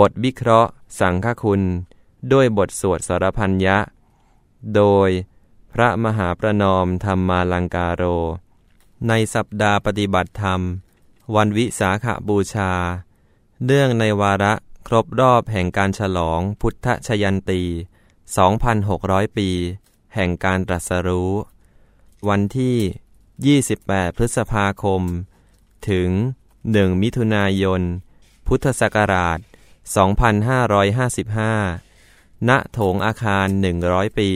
บทวิเคราะห์ สังฆคุณ ด้วยบทสวดสารพันยะ โดยพระมหาประนอมธรรมาลังการโร ในสัปดาห์ปฏิบัติธรรม วันวิสาขบูชา เนื่องในวาระครบรอบแห่งการฉลองพุทธชยันตี 2,600 ปี แห่งการตรัสรู้ วันที่ 28 พฤษภาคม ถึง 1 มิถุนายน พุทธศักราช 2555 ณ โถงอาคาร 100 ปี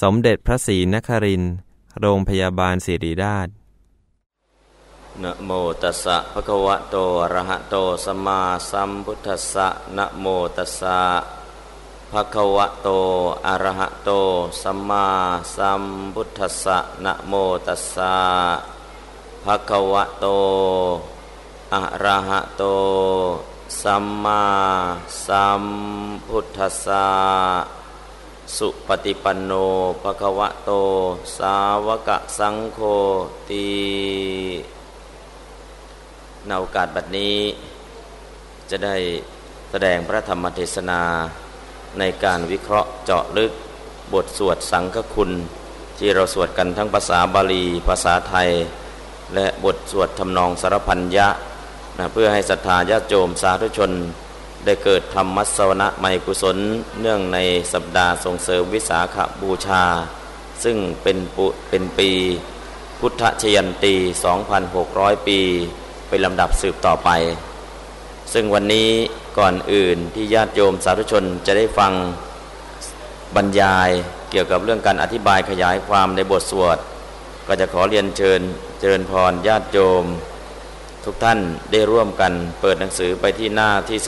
สมเด็จพระศรีนครินทร์ โรงพยาบาลศิริราชนะโมตัสสะภะคะวะโตอะระหะโตสัมมาสัมพุทธัสสะนะโมตัสสะภะคะวะโตอะระหะโตสัมมาสัมพุทธัสสะนะโมตัสสะภะคะวะโตอะระหะโต สัมมาสัมพุทธัสสะสุปฏิปันโนภะคะวะโต สาวกสังโฆตีในโอกาสบัดนี้ จะได้แสดงพระธรรมเทศนาในการวิเคราะห์เจาะลึกบทสวดสังฆคุณ ที่เราสวดกันทั้งภาษาบาลี ภาษาไทย และบทสวดทำนองสารพันยะ นะเพื่อให้ศรัทธาญาติโยมสาธุชน ได้เกิดธรรมัสวนะไมกุศล เนื่องในสัปดาห์ส่งเสริมวิสาขบูชา ซึ่งเป็นปุเป็นปี พุทธชยันตี 2,600 ปี เป็นลำดับสืบต่อไป ซึ่งวันนี้ก่อนอื่นที่ญาติโยมสาธุชนจะได้ฟังบรรยายเกี่ยวกับเรื่องการอธิบายขยายความในบทสวด ก็จะขอเรียนเชิญเจริญพรญาติโยม ทุกท่านได้ร่วมกันเปิดหนังสือไปที่หน้าที่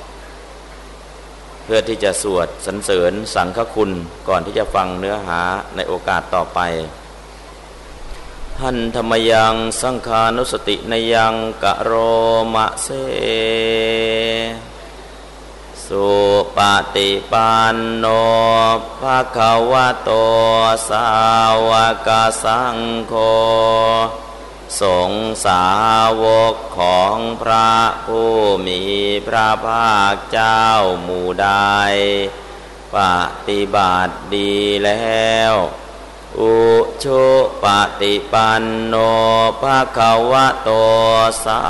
12 เพื่อที่จะสวดสรรเสริญสังฆคุณก่อนที่จะฟังเนื้อหาในโอกาสต่อไปหันธรรมยังสังขานุสตินยังกะโรมะเสสุปฏิปันโนภะคะวะโตสาวกสังโฆ สงสาวกของพระผู้มีพระภาคเจ้าหมู่ใดปฏิบัติดีแล้ว อุชุปฏิปันโนภะควะโตสา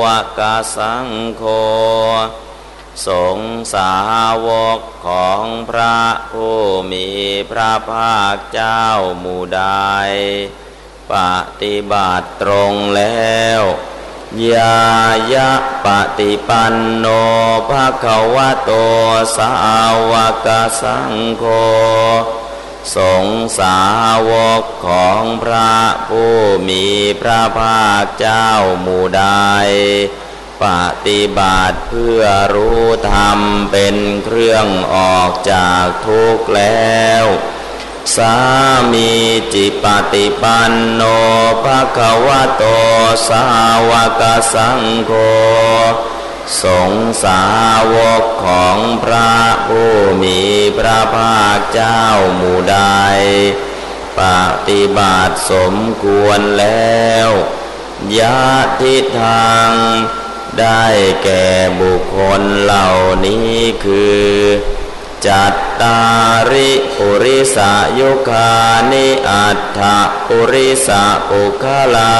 วกสังโฆสงสาวกของพระผู้มีพระภาคเจ้าหมู่ใด ปฏิบัติตรงแล้วยายะปฏิปันโนภะคะวะโตสาวกสังโฆสงสาวกของพระผู้มีพระภาคเจ้าหมู่ใดปฏิบัติเพื่อรู้ธรรมเป็นเครื่องออกจากทุกข์แล้ว สามีจิปฏิปันโนภะคะวะโตสาวกสังโฆสงสาวกของพระผู้มีพระภาคเจ้าหมู่ใดปฏิบัติสมควรแล้วยะทิทางได้แก่บุคคลเหล่านี้คือ จัตตาริปุริสายุคานิอัตถปุริสาปุคลา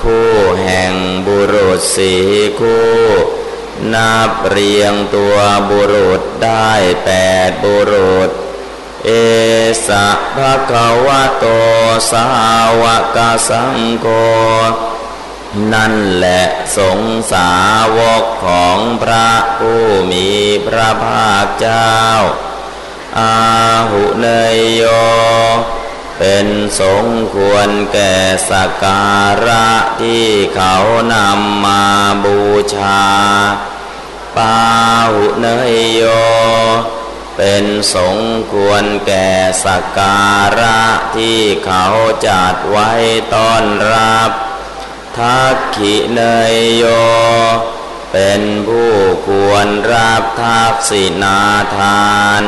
คู่แห่งบุรุษสี่คู่ นับเรียงตัวบุรุษได้แปดบุรุษ เอสะภะคะวะโตสาวกสังโฆ นั่นแหละสงสาวกของพระผู้มีพระภาคเจ้า อาหุเนยโย เป็นสงควรแก่สการะที่เขานำมาบูชา ปาหุเนยโย เป็นสงควรแก่สักการะที่เขาจัดไว้ต้อนรับ ทักขิเนยโย เป็นผู้ควรรับทักษินาทาน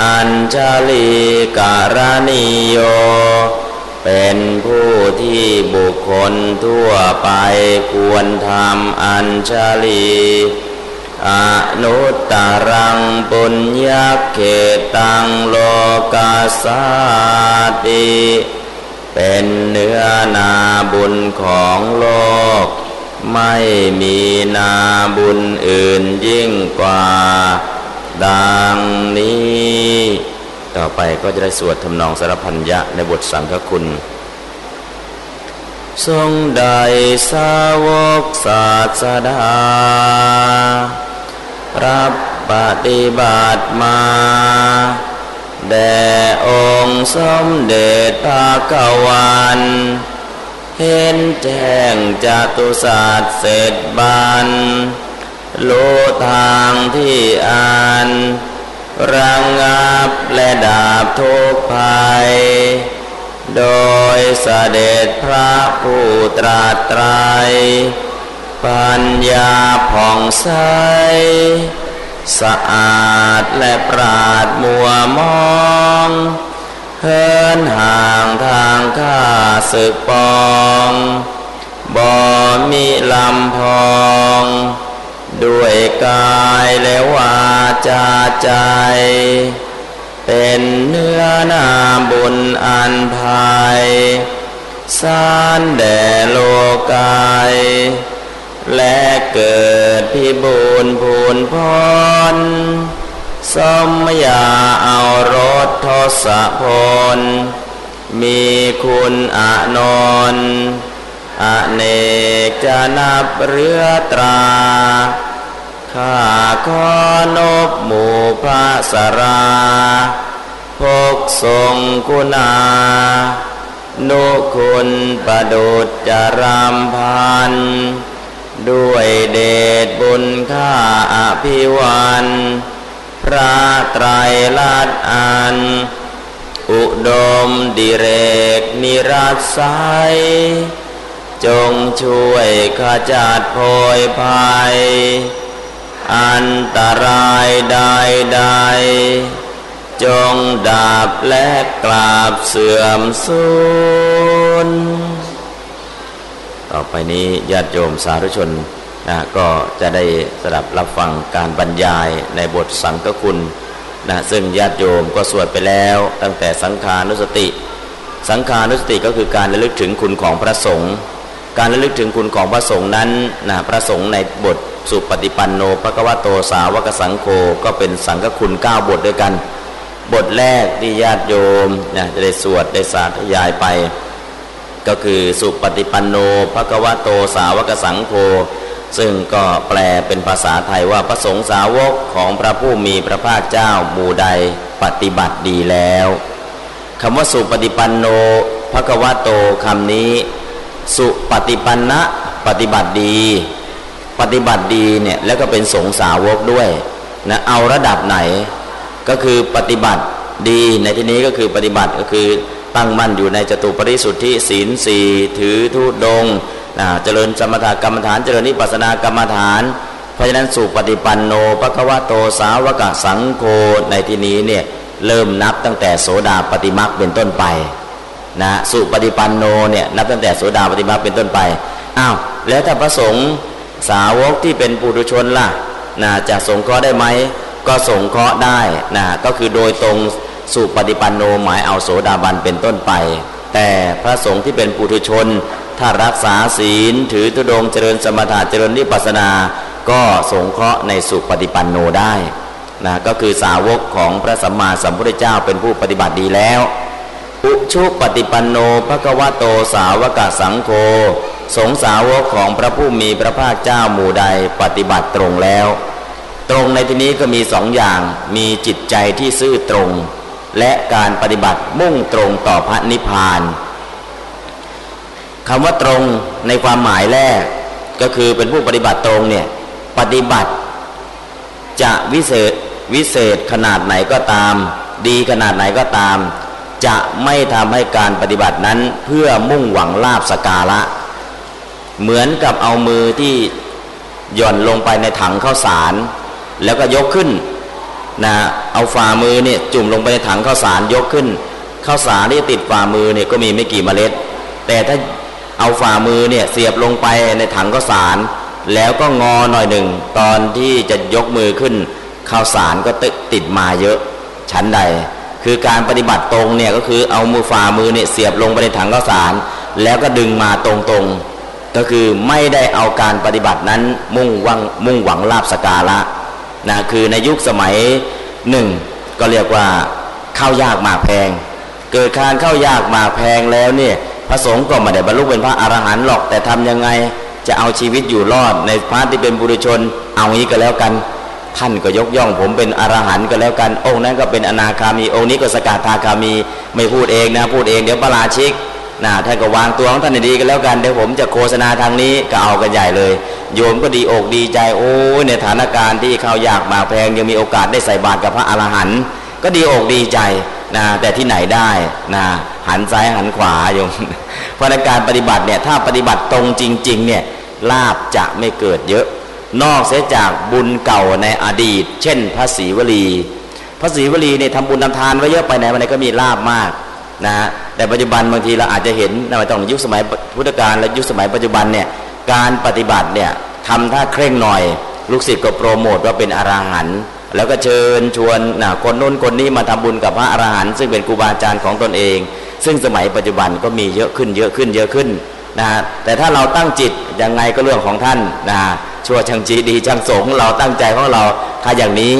อัญชลีการณิโย เป็นผู้ที่บุคคลทั่วไปควรทำอัญชลีอนุตตรังปุญญาเขตังโลกาสาติ เป็นเนื้อนาบุญของโลก ไม่มีนาบุญอื่นยิ่งกว่า ดังนี้ ต่อไปก็จะได้สวดทำนองสารพันยะในบทสังฆคุณ ทรงใดสาวกศาสดา รับปฏิบัติมา แด่องค์สมเด็จพระกวันเห็นแจ้งจตุศาสตร์เสร็จบันรู้ทางที่อ่านระงงับและดาบทุกภัย โดยเสด็จพระผู้ตรัสไตรปัญญาผ่องใส สะอาดและปราดมัวมองเฮินห่างทางข้าศึกปองบ่มีลำพอง ด้วยกายและวาจาใจ เป็นเนื้อนาบุญอันภัยสานแด่โลกาย และเกิดพิบูรณ์พูนพรสมยาเอารถทศพล มีคุณอนนอเนกจะนับเรือตราข้าขอนบหมู่พระสราพกทรงคุณา นุคุณประดุจจรามพัน ด้วยเดชบุญข้าอภิวันพระไตรลัดอัน อุดมดิเรกนิรัสไซจงช่วยขจัดโพยภัย อันตรายใดๆจงดาบและกราบเสื่อมสูญ ต่อไปนี้ญาติโยมสาธุชนนะก็จะได้สดับรับฟังการบรรยายในบทสังฆคุณนะซึ่งญาติโยมก็สวดไปแล้วตั้งแต่สังขานุสติ สังขานุสติก็คือการระลึกถึงคุณของพระสงฆ์การระลึกถึงคุณของพระสงฆ์นั้นนะพระสงฆ์ในบทสุปฏิปันโนพระกวโตสาวกสังโฆก็เป็นสังฆคุณ 9 บทด้วยกัน บทแรกที่ญาติโยมนะจะได้สวดได้สาธยายไป ก็คือสุปฏิปันโนภควะโตสาวกสังโฆซึ่งก็แปลเป็นภาษาไทยว่าพระสงฆ์สาวกของพระผู้มีพระภาคเจ้าหมู่ใดปฏิบัติดีแล้วคำว่าสุปฏิปันโนภควะโตคำนี้ สุปฏิปันนะปฏิบัติดี ปฏิบัติดีเนี่ยแล้วก็เป็นสงสาวกด้วยนะเอาระดับไหน ก็คือปฏิบัติดีในที่นี้ก็คือปฏิบัติก็คือ ตั้งมั่นอยู่ในจตุปริสุทธิศีลสี่ถือทุดงนะเจริญสมถกรรมฐาน เจริญนิพพานากรรมฐาน เพราะฉะนั้นสุปฏิปันโนปะควะโตสาวกสังโฆในที่นี้เนี่ยเริ่มนับตั้งแต่โสดาปฏิมักเป็นต้นไปนะสุปฏิปันโนเนี่ยนับตั้งแต่โสดาปฏิมักเป็นต้นไปอ้าวแล้วถ้าพระสงฆ์สาวกที่เป็นปุถุชนล่ะนะจะสงเคราะห์ได้ไหมก็สงเคราะห์ได้นะก็คือโดยตรง สุปฏิปันโนหมายเอาโสดาบันเป็นต้นไป แต่พระสงฆ์ที่เป็นปุถุชน ถ้ารักษาศีล ถือตุดงเจริญสมถะเจริญนิพพานา ก็สงเคราะห์ในสุปฏิปันโนได้นะก็คือสาวกของพระสัมมาสัมพุทธเจ้าเป็นผู้ปฏิบัติดีแล้วอุชุปฏิปันโนภควโตสาวกสังโฆสงสาวกของพระผู้มีพระภาคเจ้าหมู่ใดปฏิบัติตรงแล้ว ตรงในที่นี้ก็มีสองอย่างมีจิตใจที่ซื่อตรง และการปฏิบัติมุ่งตรงต่อพระนิพพานคำว่าตรงในความหมายแรกก็คือเป็นผู้ปฏิบัติตรงเนี่ยปฏิบัติจะวิเศษวิเศษขนาดไหนก็ตาม ดีขนาดไหนก็ตาม จะไม่ทำให้การปฏิบัตินั้นเพื่อมุ่งหวังลาบสกาละ เหมือนกับเอามือที่หย่อนลงไปในถังข้าวสาร แล้วก็ยกขึ้น นะเอาฝ่ามือเนี่ยจุ่มลงไปในถังข้าวสารยกขึ้นข้าวสารที่ติดฝ่ามือเนี่ยก็มีไม่กี่เมล็ด แต่ถ้าเอาฝ่ามือเนี่ยเสียบลงไปในถังข้าวสาร แล้วก็งอหน่อยหนึ่งตอนที่จะยกมือขึ้นข้าวสารก็ติดมาเยอะชั้นใด คือการปฏิบัติตรงเนี่ยก็คือเอามือฝ่ามือเนี่ยเสียบลงไปในถังข้าวสาร แล้วก็ดึงมาตรงๆ ก็คือไม่ได้เอาการปฏิบัตินั้นมุ่งหวังมุ่งหวังลาบสการะ นะคือในยุคสมัยหนึ่งก็เรียกว่าข้าวยากมาแพง เกิดการเข้ายากมาแพงแล้วเนี่ยพระสงฆ์ก็ไม่ได้บรรลุเป็นพระอรหันต์หรอกแต่ทำยังไงจะเอาชีวิตอยู่รอดในพระที่เป็นบุรุชน เอางี้ก็แล้วกัน ท่านก็ยกย่องผมเป็นอรหันต์ก็แล้วกัน องค์นั้นก็เป็นอนาคามีองค์นี้ก็สกัดทาคามี ไม่พูดเองนะพูดเองเดี๋ยวประราชิก นะท่านก็วางตัวของท่านดีกันแล้วกันเดี๋ยวผมจะโฆษณาทางนี้ก็เอากันใหญ่เลย โยมก็ดีอกดีใจโอ้ในฐานการณ์ที่เข้ายากมาแพงยังมีโอกาสได้ใส่บาตรกับพระอรหันต์ก็ดีอกดีใจนะแต่ที่ไหนได้นะหันซ้ายหันขวาโยมเพราะในการปฏิบัติเนี่ยถ้าปฏิบัติตรงจริงๆเนี่ยลาบจะไม่เกิดเยอะ นอกเสียจากบุญเก่าในอดีต เช่นพระศรีวลี พระศรีวลีเนี่ยทำบุญทำทานไว้เยอะไปไหนวันไหนก็มีลาบมาก นะแต่ปัจจุบันบางทีเราอาจจะเห็นในตองยุคสมัยพุทธกาลและยุคสมัยปัจจุบันเนี่ยการปฏิบัติเนี่ยทำท่าเคร่งหน่อย ลูกศิษย์ก็โปรโมทว่าเป็นอรหันต์แล้วก็เชิญชวนนะคนนู้นคนนี้มาทำบุญกับพระอรหันต์ซึ่งเป็นครูบาอาจารย์ของตนเอง ซึ่งสมัยปัจจุบันก็มีเยอะขึ้นเยอะขึ้นเยอะขึ้นนะแต่ถ้าเราตั้งจิตยังไงก็เรื่องของท่านนะชั่วชังจีดีชังสงเราตั้งใจของเราถ้าอย่างนี้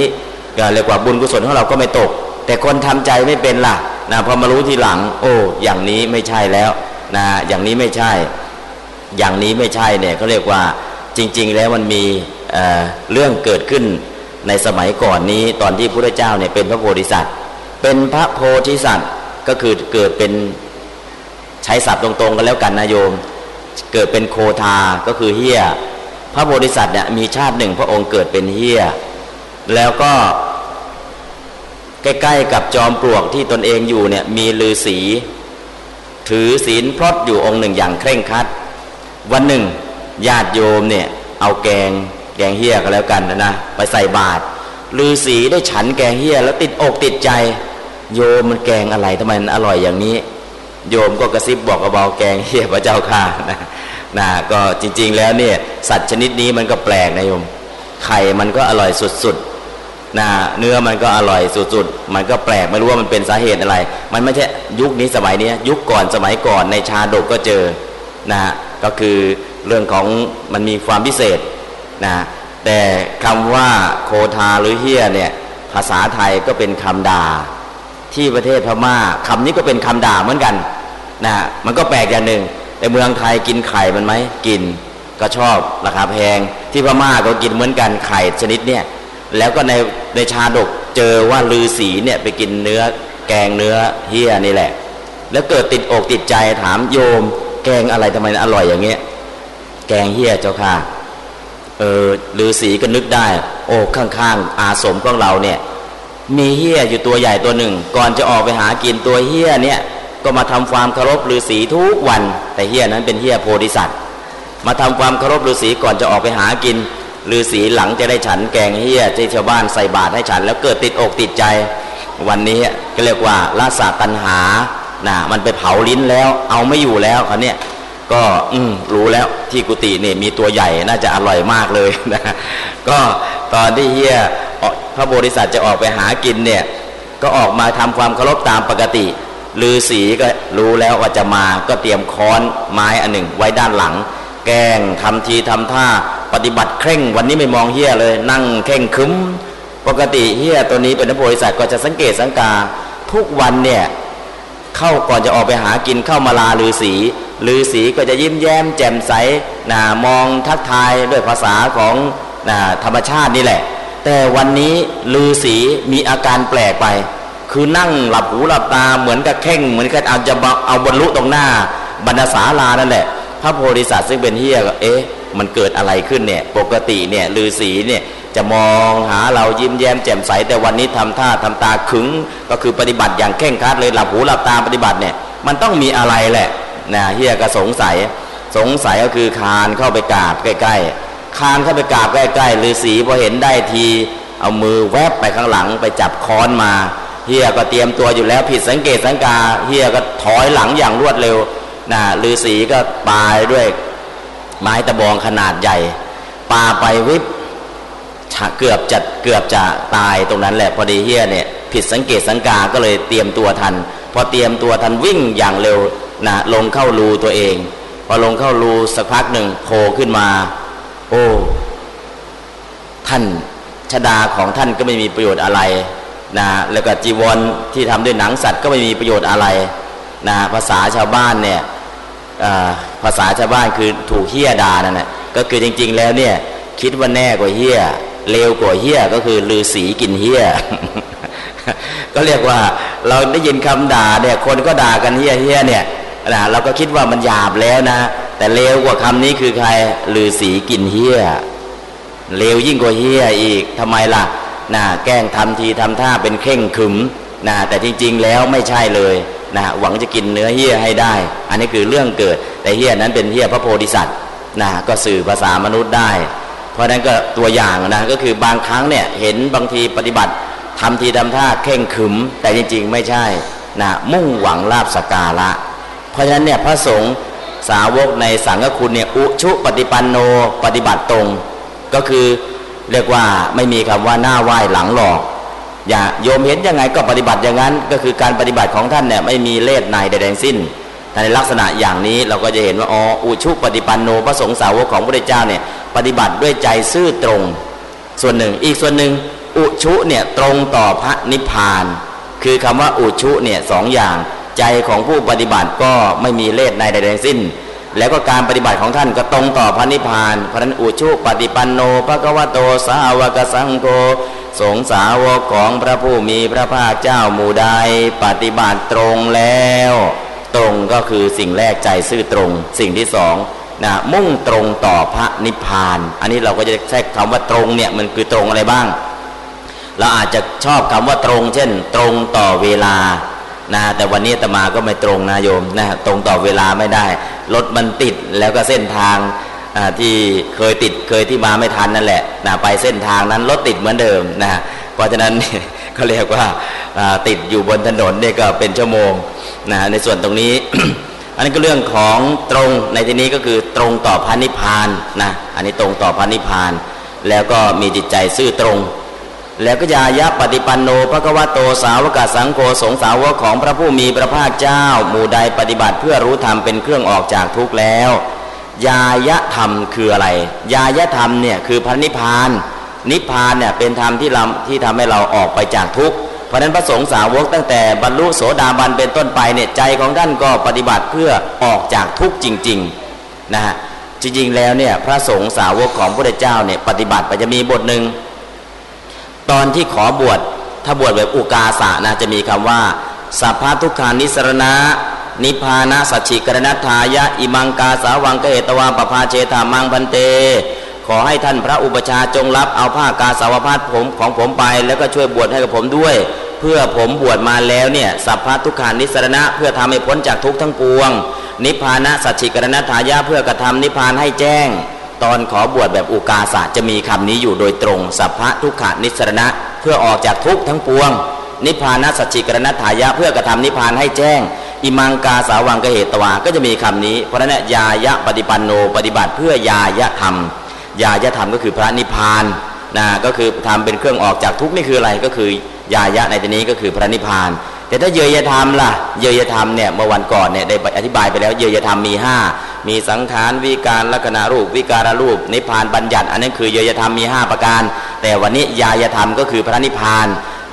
ก็เรียกว่าบุญกุศลของเราก็ไม่ตก แต่คนทำใจไม่เป็นล่ะ นะพอมารู้ทีหลัง โอ้อย่างนี้ไม่ใช่แล้วนะอย่างนี้ไม่ใช่ อย่างนี้ไม่ใช่เนี่ยเขาเรียกว่าจริง ๆ แล้วมันมีเเรื่องเกิดขึ้นในสมัยก่อนนี้ตอนที่พระเจ้าเนี่ยเป็นพระโพธิสัตว์ เป็นพระโพธิสัตว์ก็คือเกิดเป็นใช้ศัพท์ตรงๆกันแล้วกันนะโยม เกิดเป็นโคทาก็คือเฮียพระโพธิสัตว์เนี่ยมีชาติหนึ่งพระองค์เกิดเป็นเฮียแล้วก็ ใกล้ ๆ กับจอมปลวกที่ตนเองอยู่เนี่ยมีลือศีถือศีลพรตอยู่องค์หนึ่งอย่างเคร่งครัด วันหนึ่ง ญาติโยมเนี่ยเอาแกงแกงเฮียก็แล้วกันนะนะไปใส่บาตรลือสีได้ฉันแกงเฮียแล้วติดอกติดใจ โยมมันแกงอะไรทำไมมันอร่อยอย่างนี้ โยมก็กระซิบบอกกระเบาแกงเฮียพระเจ้าค่ะนะนะก็จริงๆแล้วเนี่ยสัตว์ชนิดนี้มันก็แปลกนะโยมไข่มันก็อร่อยสุดๆ นะเนื้อมันก็อร่อยสุดๆ มันก็แปลกไม่รู้ว่ามันเป็นสาเหตุอะไร มันไม่ใช่ยุคนี้สมัยนี้ยุคก่อนสมัยก่อนในชาดกก็เจอนะก็คือเรื่องของมันมีความพิเศษนะแต่คำว่าโคทาหรือเฮียเนี่ยภาษาไทยก็เป็นคำด่าที่ประเทศพม่าคำนี้ก็เป็นคำด่าเหมือนกันนะมันก็แปลกอย่างหนึ่งในเมืองไทยกินไข่มันไหมกินก็ชอบราคาแพงที่พม่าก็กินเหมือนกันไข่ชนิดเนี่ย แล้วก็ในในชาดกเจอว่าลือสีเนี่ยไปกินเนื้อแกงเนื้อเฮียนี่แหละ แล้วเกิดติดอกติดใจถามโยม แกงอะไรทำไมอร่อยอย่างเงี้ย แกงเฮียเจ้าค่ะ เออฤาษีก็นึกได้ โอ้ข้างๆ อาสมของเราเนี่ย มีเฮียอยู่ตัวใหญ่ตัวหนึ่ง ก่อนจะออกไปหากินตัวเฮียเนี่ย ก็มาทำความเคารพฤาษีทุกวัน แต่เฮียนั้นเป็นเฮียโพธิสัตว์ มาทำความเคารพฤาษีก่อนจะออกไปหากิน ฤาษีหลังจะได้ฉันแกงเฮียที่ชาวบ้านใส่บาตรให้ฉัน แล้วเกิดติดอกติดใจ วันนี้ก็เรียกว่าลาสาตันหานะมันไปเผาลิ้นแล้ว เอาไม่อยู่แล้วเขาเนี่ยก็อืรู้แล้วที่กุฏินี่มีตัวใหญ่น่าจะอร่อยมากเลยนะก็ตอนที่เฮียพระโพธิสัตว์จะออกไปหากินเนี่ยก็ออกมาทำความเคารพตามปกติลือสีก็รู้แล้วว่าจะมาก็เตรียมค้อนไม้อันหนึ่งไว้ด้านหลัง แกงทำทีทำท่า ปฏิบัติเคร่ง วันนี้ไม่มองเฮียเลย นั่งเข่งคึ้ม ปกติเฮียตัวนี้เป็นพระโพธิสัตว์ก็จะสังเกตสังกา ทุกวันเนี่ยเข้าก่อนจะออกไปหากินเข้ามาลาลือสีลือสีก็จะยิ้มแย้มแจ่มใสนะมองทักทายด้วยภาษาของนะธรรมชาตินี่แหละ แต่วันนี้ลือสีมีอาการแปลกไป คือนั่งหลับหูหลับตาเหมือนกับเข่ง เหมือนกับเอาจะเอาบรรลุตรงหน้าบรรดาศาลานั่นแหละ พระโพธิสัตว์ซึ่งเป็นเฮียก็เอ๊ะ มันเกิดอะไรขึ้นเนี่ยปกติเนี่ยลือสีเนี่ยจะมองหาเรายิ้มแย้มแจ่มใส แต่วันนี้ทำท่าทำตาขึงก็คือปฏิบัติอย่างเข่งคัดเลยหลับหูหลับตาปฏิบัติเนี่ยมันต้องมีอะไรแหละนะเฮียก็สงสัยสงสัยก็คือคานเข้าไปกราบใกล้ ๆ คานเข้าไปกราบใกล้ๆฤาษีพอเห็นได้ที เอามือแวบไปข้างหลังไปจับค้อนมาเฮียก็เตรียมตัวอยู่แล้วผิดสังเกตสังกาเฮียก็ถอยหลังอย่างรวดเร็วนะฤาษีก็ปายด้วย ไม้ตะบองขนาดใหญ่ปาไปวิบเกือบจะเกือบจะตายตรงนั้นแหละพอดีเฮียเนี่ยผิดสังเกตสังกาก็เลยเตรียมตัวทัน พอเตรียมตัวทันวิ่งอย่างเร็วนะลงเข้ารูตัวเอง พอลงเข้ารูสักพักหนึ่งโผล่ขึ้นมา โอ้ท่านชดาของท่านก็ไม่มีประโยชน์อะไรนะแล้วก็จีวรที่ทำด้วยหนังสัตว์ก็ไม่มีประโยชน์อะไรนะภาษาชาวบ้านเนี่ย ภาษาชาวบ้านคือถูกเฮี้ยด่านั่นแหละก็คือจริง ๆ แล้วเนี่ยคิดว่าแน่กว่าเฮี้ยเลวกว่าเฮี้ยก็คือลือสีกินเฮี้ยก็เรียกว่าเราได้ยินคำด่าเนี่ยคนก็ด่ากันเฮี้ยเฮี้ยเนี่ยนะเราก็คิดว่ามันหยาบแล้วนะ แต่เลวกว่าคำนี้คือใครลือสีกินเฮี้ยเลวยิ่งกว่าเฮี้ยอีกทำไมล่ะนะแกล้งทำทีทำท่าเป็นเข่งขึมนะแต่จริง ๆ แล้วไม่ใช่เลย นะหวังจะกินเนื้อเฮี้ยให้ได้ อันนี้คือเรื่องเกิด แต่เฮี้ยนั้นเป็นเฮี้ยพระโพธิสัตว์นะก็สื่อภาษามนุษย์ได้ เพราะนั้นก็ตัวอย่างนะก็คือบางครั้งเนี่ยเห็นบางทีปฏิบัติทำทีทำท่าเข่งขึม แต่จริงๆไม่ใช่นะมุ่งหวังลาบสการะ เพราะฉะนั้นเนี่ยพระสงฆ์สาวกในสังฆคุณเนี่ยอุชุปฏิปันโนปฏิบัติตรง ก็คือเรียกว่าไม่มีคำว่าหน้าไหว้หลังหลอก อย่าโยมเห็นยังไงก็ปฏิบัติอย่างนั้น ก็คือการปฏิบัติของท่านเนี่ยไม่มีเลสในใดๆสิ้นแต่ในลักษณะอย่างนี้เราก็จะเห็นว่าอ๋ออุชุปฏิปันโนพระสงฆ์สาวกของพระเจ้าเนี่ยปฏิบัติด้วยใจซื่อตรง ส่วนหนึ่งอีกส่วนหนึ่งอุชุเนี่ยตรงต่อพระนิพพาน คือคำว่าอุชุเนี่ยสองอย่างใจของผู้ปฏิบัติก็ไม่มีเลสในใดๆสิ้น แล้วก็การปฏิบัติของท่านก็ตรงต่อพระนิพพานเพราะนั้นอุชุปฏิปันโนภะกวโตสาวกสังโฆสงสาวกของพระผู้มีพระภาคเจ้าหมู่ใดปฏิบัติตรงแล้ว ตรงก็คือสิ่งแรกใจซื่อตรง สิ่งที่สองนะมุ่งตรงต่อพระนิพพาน อันนี้เราก็จะใช้คำว่าตรงเนี่ยมันคือตรงอะไรบ้าง เราอาจจะชอบคำว่าตรง เช่น ตรงต่อเวลานะแต่วันนี้ตมาก็ไม่ตรงนะโยมนะตรงต่อเวลาไม่ได้ รถมันติดแล้วก็เส้นทางที่เคยติดเคยที่มาไม่ทันนั่นแหละนะไปเส้นทางนั้นรถติดเหมือนเดิมนะเพราะฉะนั้นเขาเรียกว่าติดอยู่บนถนนนี่ก็เป็นชั่วโมงนะในส่วนตรงนี้ อันนี้ก็เรื่องของตรงในที่นี้ก็คือตรงต่อพระนิพพานนะอันนี้ตรงต่อพระนิพพาน แล้วก็มีจิตใจซื่อตรง แล้วก็ยายะปฏิปันโนพระกวโตสาวกสังโฆสงสาวกของพระผู้มีพระภาคเจ้า หมู่ใดปฏิบัติเพื่อรู้ธรรมเป็นเครื่องออกจากทุกข์แล้ว ยายะธรรมคืออะไร ยายะธรรมเนี่ยคือพระนิพพาน นิพพานเนี่ยเป็นธรรมที่เราที่ทำให้เราออกไปจากทุกข์เพราะนั้นพระสงฆ์สาวกตั้งแต่บรรลุโสดาบันเป็นต้นไปเนี่ยใจของท่านก็ปฏิบัติเพื่อออกจากทุกข์จริงๆนะฮะจริงๆแล้วเนี่ยพระสงฆ์สาวกของพระเจ้าเนี่ยปฏิบัติไปจะมีบทหนึ่ง ตอนที่ขอบวชถ้าบวชแบบอุกาสะนะจะมีคำว่าสัพพทุกขานิสรณะ นิพานะสัจฉิกรณัทายะ อิมังกาสาวังเกตวาปภาเชตามังพันเต ขอให้ท่านพระอุปชาจงรับเอาผ้ากาสาวพัดผมของผมไป แล้วก็ช่วยบวชให้กับผมด้วย เพื่อผมบวชมาแล้วเนี่ยสัพพทุกขานิสรณะ เพื่อทำให้พ้นจากทุกทั้งปวง นิพานะสัจฉิกรณัทายะเพื่อกระทำนิพานให้แจ้ง ตอนขอบวชแบบอุกาสะจะมีคำนี้อยู่โดยตรง สัพพะทุกขานิสรณะ เพื่อออกจากทุกทั้งปวง นิพพานัสจิกรณถายะเพื่อกระทำนิพพานให้แจ้ง อิมังกาสาวังกเหตวาก็จะมีคำนี้ เพราะนั้นยายะปฏิปันโนปฏิบัติเพื่อยายะธรรม ยายะธรรมก็คือพระนิพพานนะก็คือทำเป็นเครื่องออกจากทุกนี่คืออะไรก็คือยายะในที่นี้ก็คือพระนิพพาน แต่ถ้าเยยธรรมล่ะ เยยธรรมเนี่ยเมื่อวันก่อนเนี่ยได้อธิบายไปแล้ว เยยธรรมมีห้ามีสังขารวิการลักษณะรูปวิการรูป นิพพานบัญญัติ อันนั้นคือเยยธรรมมีห้าประการ แต่วันนี้ยายธรรมก็คือพระนิพพาน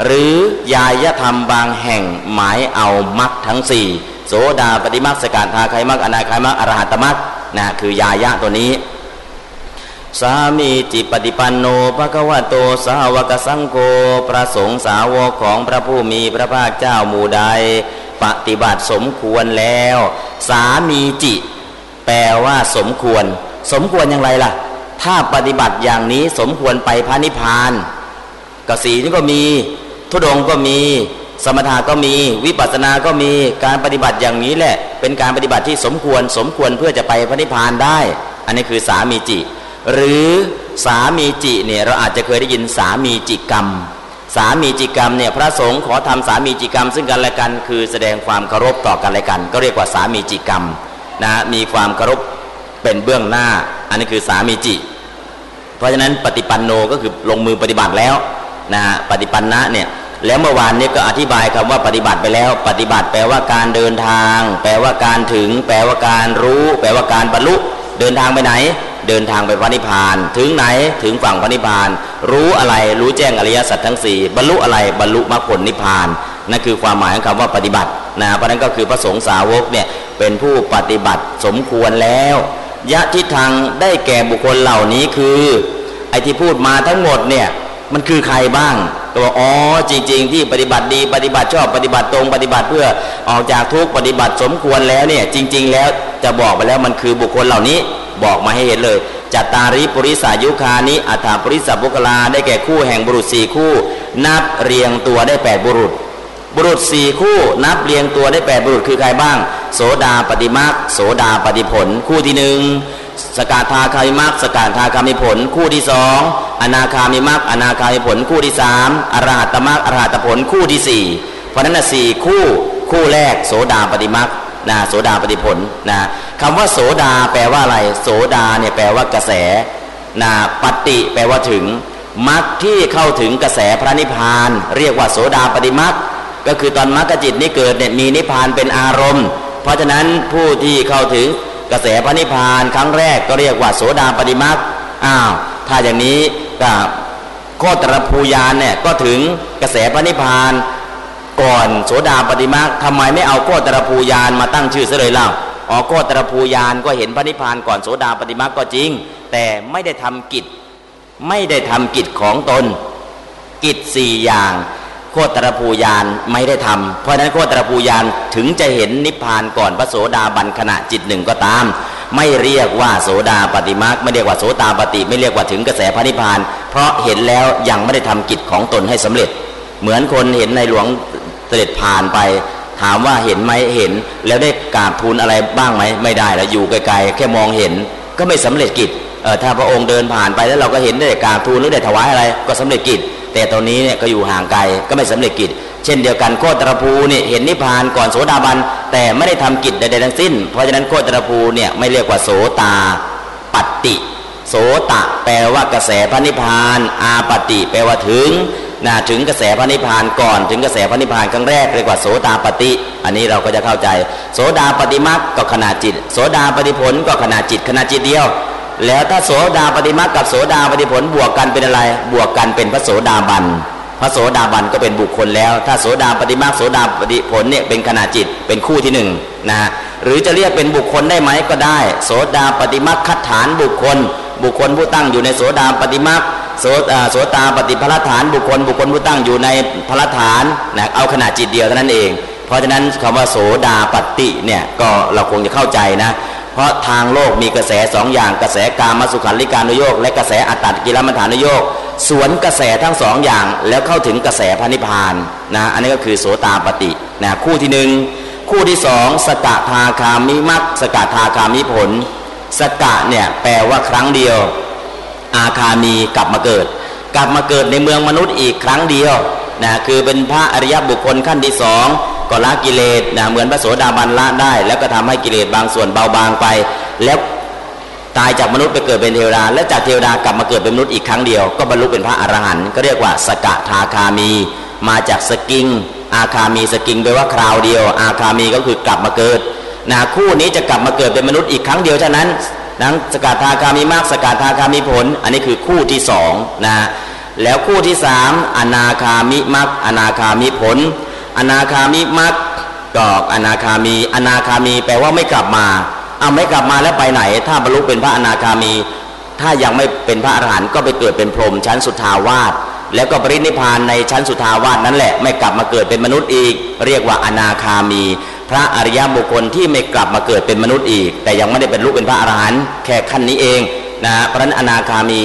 หรือยายธรรมบางแห่งหมายเอามรรคทั้งสี่โสดาปฏิมรรคสกานทาไคมรรคอนาคามรรคอรหัตมรรคนะคือยายะตัวนี้ สามีจิปฏิปันโนภะคะวะโตสาวกสังโฆพระสงฆ์สาวกของพระผู้มีพระภาคเจ้าหมู่ใด ปฏิบัติสมควรแล้ว สามีจิ แปลว่าสมควร สมควรอย่างไรล่ะ ถ้าปฏิบัติอย่างนี้สมควรไปพระนิพพานกสีนี่ก็มี ทุดงก็มี สมถะก็มี วิปัสสนาก็มีการปฏิบัติอย่างนี้แหละ เป็นการปฏิบัติที่สมควรสมควรเพื่อจะไปพระนิพพานได้ อันนี้คือสามีจิ หรือสามีจิเนี่ยเราอาจจะเคยได้ยินสามีจิกรรม สามีจิกรรมเนี่ยพระสงฆ์ขอทำสามีจิกรรม ซึ่งกันและกันคือแสดงความเคารพต่อกันและกัน ก็เรียกว่าสามีจิกรรมนะมีความเคารพเป็นเบื้องหน้า อันนี้คือสามีจิ เพราะฉะนั้นปฏิปันโนก็คือลงมือปฏิบัติแล้วนะปฏิปันนะเนี่ยแล้วเมื่อวานนี้ก็อธิบายคำว่าปฏิบัติไปแล้ว ปฏิบัติแปลว่าการเดินทาง แปลว่าการถึง แปลว่าการรู้ แปลว่าการบรรลุเดินทางไปไหน เดินทางไปพระนิพพาน ถึงไหนถึงฝั่งพระนิพพาน รู้อะไรรู้แจ้งอริยสัจทั้งสี่บรรลุอะไรบรรลุมรรคผลนิพพานนั่นคือความหมายของคำว่าปฏิบัตินะเพราะนั้นก็คือพระสงฆ์สาวกเนี่ยเป็นผู้ปฏิบัติสมควรแล้วยะทิทางได้แก่บุคคลเหล่านี้คือไอที่พูดมาทั้งหมดเนี่ยมันคือใครบ้าง ก็บอกอ๋อจริง ๆ ที่ปฏิบัติดีปฏิบัติชอบปฏิบัติตรงปฏิบัติเพื่อออกจากทุกปฏิบัติสมควรแล้วเนี่ยจริง ๆ แล้วจะบอกไปแล้วมันคือบุคคลเหล่านี้บอกมาให้เห็นเลยจัตตาริปุริสายุคานิอัฏฐปุริสบุคลาได้แก่คู่แห่งบุรุษสี่คู่ นับเรียงตัวได้แปดบุรุษ บุรุษสี่คู่นับเรียงตัวได้แปดบุรุษคือใครบ้าง โสดาปฏิมาโสดาปฏิผล คู่ที่หนึ่ง สกาธาคามิมักสกาธาคามิผล คู่ที่สองอนาคามิมักอนาคามิผล คู่ที่สามอรหัตมักอรหัตผลคู่ที่สี่เพราะนั้นนะสี่คู่คู่แรกโสดาปฏิมักนะโสดาปฏิผลนะคำว่าโสดาแปลว่าอะไร โสดาเนี่ยแปลว่ากระแสนะปฏิแปลว่าถึงมักที่เข้าถึงกระแสพระนิพพาน เรียกว่าโสดาปฏิมักก็คือตอนมรรคจิตนี้เกิดเนี่ยมีนิพพานเป็นอารมณ์ เพราะฉะนั้นผู้ที่เข้าถึง กระแสพระนิพพานครั้งแรกก็เรียกว่าโสดาปฏิมักอ้าวถ้าอย่างนี้ก็โคตรภูยานเนี่ยก็ถึงกระแสพระนิพพานก่อนโสดาปฏิมาทำไมไม่เอาโคตรภูยานมาตั้งชื่อซะเลยเล่าอ๋อโคตรภูยานก็เห็นพระนิพพานก่อนโสดาปฏิมาก็จริง แต่ไม่ได้ทำกิจ ไม่ได้ทำกิจของตน กิจสี่อย่าง โคตรภูยานไม่ได้ทำเพราะฉะนั้นโคตรภูยานถึงจะเห็นนิพพานก่อนพระโสดาบันขณะจิตหนึ่งก็ตาม ไม่เรียกว่าโสดาปฏิมาไม่เรียกว่าโสตาปฏิไม่เรียกว่าถึงกระแสพระนิพพาน เพราะเห็นแล้วยังไม่ได้ทำกิจของตนให้สำเร็จ เหมือนคนเห็นในหลวงเสด็จผ่านไป ถามว่าเห็นไหมเห็น แล้วได้กราบทูลอะไรบ้างไหมไม่ได้แล้วอยู่ไกลๆแค่มองเห็นก็ไม่สำเร็จกิจถ้าพระองค์เดินผ่านไปแล้วเราก็เห็นได้กราบทูลหรือได้ถวายอะไรก็สำเร็จกิจ แต่ตอนนี้เนี่ยก็อยู่ห่างไกลก็ไม่สำเร็จกิจ เช่นเดียวกันโคตรภูเนี่ยเห็นนิพพานก่อนโสดาบัน แต่ไม่ได้ทำกิจใดๆทั้งสิ้น เพราะฉะนั้นโคตรภูเนี่ยไม่เรียกว่าโสตาปฏิโสตะ แปลว่ากระแสพระนิพพาน อาปฏิแปลว่าถึงนะถึงกระแสพระนิพพานก่อนถึงกระแสพระนิพพานครั้งแรกเรียกว่าโสดาปฏิ อันนี้เราก็จะเข้าใจ โสดาปฏิมักก็ขนาดจิต โสดาปฏิผลก็ขนาดจิตขนาดจิตเดียว แล้วถ้าโสดาปฏิมักกับโสดาปฏิผลบวกกันเป็นอะไร บวกกันเป็นพระโสดาบัน พระโสดาบันก็เป็นบุคคลแล้ว ถ้าโสดาปฏิมาโสดาปฏิผลเนี่ยเป็นขณะจิตเป็นคู่ที่หนึ่งนะหรือจะเรียกเป็นบุคคลได้ไหมก็ได้ โสดาปฏิมาคัดฐานบุคคล บุคคลผู้ตั้งอยู่ในโสดาปฏิมาโสโสตาปฏิพลฐานบุคคล บุคคลผู้ตั้งอยู่ในพลฐานนะเอาขนาดจิตเดียวเท่านั้นเอง เพราะฉะนั้นคำว่าโสดาปฏิเนี่ยก็เราคงจะเข้าใจนะ เพราะทางโลกมีกระแสสองอย่างกระแสกามสุขันลิการุโยกและกระแสอัตตกิลมัฐานุโยกสวนกระแสทั้งสองอย่างแล้วเข้าถึงกระแสพระนิพพานนะอันนี้ก็คือโสตาปฏินะคู่ที่หนึ่งคู่ที่สองสกทาคามิมักสกทาคามิผล สกะเนี่ยแปลว่าครั้งเดียว อาคามีกลับมาเกิด กลับมาเกิดในเมืองมนุษย์อีกครั้งเดียวนะคือเป็นพระอริยบุคคลขั้นที่สอง ก็ละกิเลสนะเหมือนพระโสดาบันละได้ แล้วก็ทำให้กิเลสบางส่วนเบาบางไป แล้วตายจากมนุษย์ไปเกิดเป็นเทวดา และจากเทวดากลับมาเกิดเป็นมนุษย์อีกครั้งเดียว ก็บรรลุเป็นพระอรหันต์ก็เรียกว่าสกทาคามี มาจากสกิง อาคามีสกิงแปลว่าคราวเดียว อาคามีก็คือกลับมาเกิดนะคู่นี้จะกลับมาเกิดเป็นมนุษย์อีกครั้งเดียวเท่านั้นนั้งสกทาคามีมากสกทาคามีผล อันนี้คือคู่ที่สองนะแล้วคู่ที่สามอนาคามิมักอนาคามิผล อนาคามิมักกอกอนาคามี อนาคามีแปลว่าไม่กลับมาเอาไม่กลับมาแล้วไปไหน ถ้าบรรลุเป็นพระอนาคามี ถ้ายังไม่เป็นพระอรหันต์ก็ไปเกิดเป็นพรหมชั้นสุทาวาสแล้วก็ปรินิพานในชั้นสุทาวาสนั่นแหละไม่กลับมาเกิดเป็นมนุษย์อีก เรียกว่าอนาคามี พระอริยบุคคลที่ไม่กลับมาเกิดเป็นมนุษย์อีก แต่ยังไม่ได้เป็นลูกเป็นพระอรหันต์แค่ขั้นนี้เองนะเพราะนั้นอนาคามี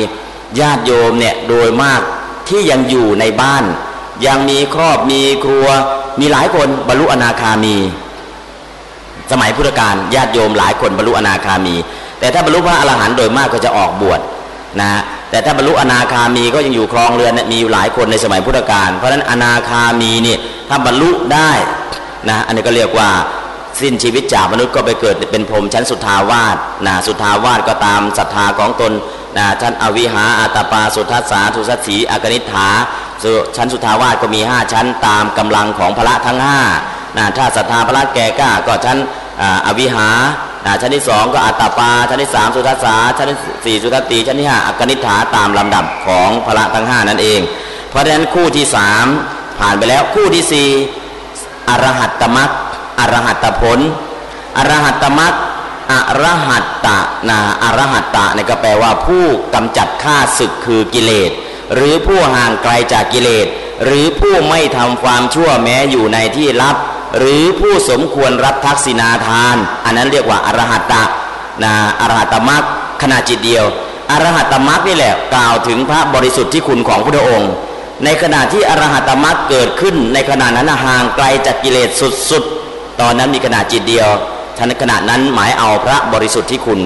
ญาติโยมเนี่ยโดยมากที่ยังอยู่ในบ้าน ยังมีครอบมีครัว มีหลายคนบรรลุอนาคามี สมัยพุทธกาลญาติโยมหลายคนบรรลุอนาคามี แต่ถ้าบรรลุพระอรหันต์โดยมากก็จะออกบวชนะแต่ถ้าบรรลุอนาคามีก็ยังอยู่ครองเรือนมีอยู่หลายคนในสมัยพุทธกาลเพราะฉะนั้นอนาคามีนี่ถ้าบรรลุได้นะอันนี้ก็เรียกว่าสิ้นชีวิตจากมนุษย์ก็ไปเกิดเป็นพรหมชั้นสุทาวาสนะสุทาวาสก็ตามศรัทธาของตนนะชั้นอวิหาอัตาปาสุทัสสาทุสัตสีอากนิฐา ชั้นสุทาวาสก็มี 5 ชั้นตามกำลังของพระทั้ง5นะถ้าศรัทธาพระแก่กล้าก็ชั้นอวิหาชั้นที่สองก็อัตตาปา ชั้นที่สามสุทัสสาชั้นที่สี่สุทัตตีชั้นที่ห้าอกนิฐาตามลำดับของพระทั้งห้านั่นเอง เพราะฉะนั้นคู่ที่สามผ่านไปแล้วคู่ที่สี่อรหัตตมัคอรหัตตผลอรหัตตมัคอรหัตตะนาอรหัตตะนี่ก็แปลว่าผู้กำจัดข้าศึกคือกิเลส หรือผู้ห่างไกลจากกิเลส หรือผู้ไม่ทำความชั่วแม้อยู่ในที่ลับ หรือผู้สมควรรับทักษิณาทาน อันนั้นเรียกว่าอรหัตตะนะอรหัตมรรคขณะจิตเดียว อรหัตมรรคนี่แหละกล่าวถึงพระบริสุทธิ์ที่คุณของพระองค์ ในขณะที่อรหัตมรรคเกิดขึ้น ในขณะนั้นห่างไกลจากกิเลสสุดๆ ตอนนั้นมีขณะจิตเดียวทันขณะนั้นหมายเอาพระบริสุทธิ์ที่คุณ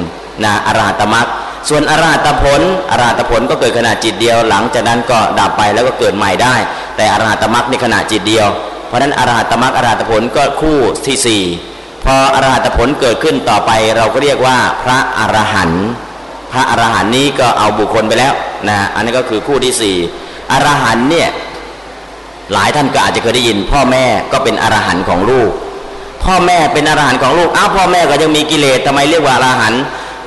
นะอรหัตมรรค ส่วนอรหัตผลอรหัตผลก็เกิดขณะจิตเดียว หลังจากนั้นก็ดับไปแล้วก็เกิดใหม่ได้ แต่อรหัตมรรคในขณะจิตเดียว เพราะนั้นอรหัตมรรคอรหัตผลก็คู่ที่สี่พออรหัตผลเกิดขึ้นต่อไปเราก็เรียกว่าพระอรหันต์พระอรหันต์นี้ก็เอาบุคคลไปแล้วนะอันนี้ก็คือคู่ที่สี่อรหันต์เนี่ยหลายท่านก็อาจจะเคยได้ยิน พ่อแม่ก็เป็นอรหันต์ของลูก พ่อแม่เป็นอรหันต์ของลูกอ้าวพ่อแม่ก็ยังมีกิเลสทำไมเรียกว่าอรหันต์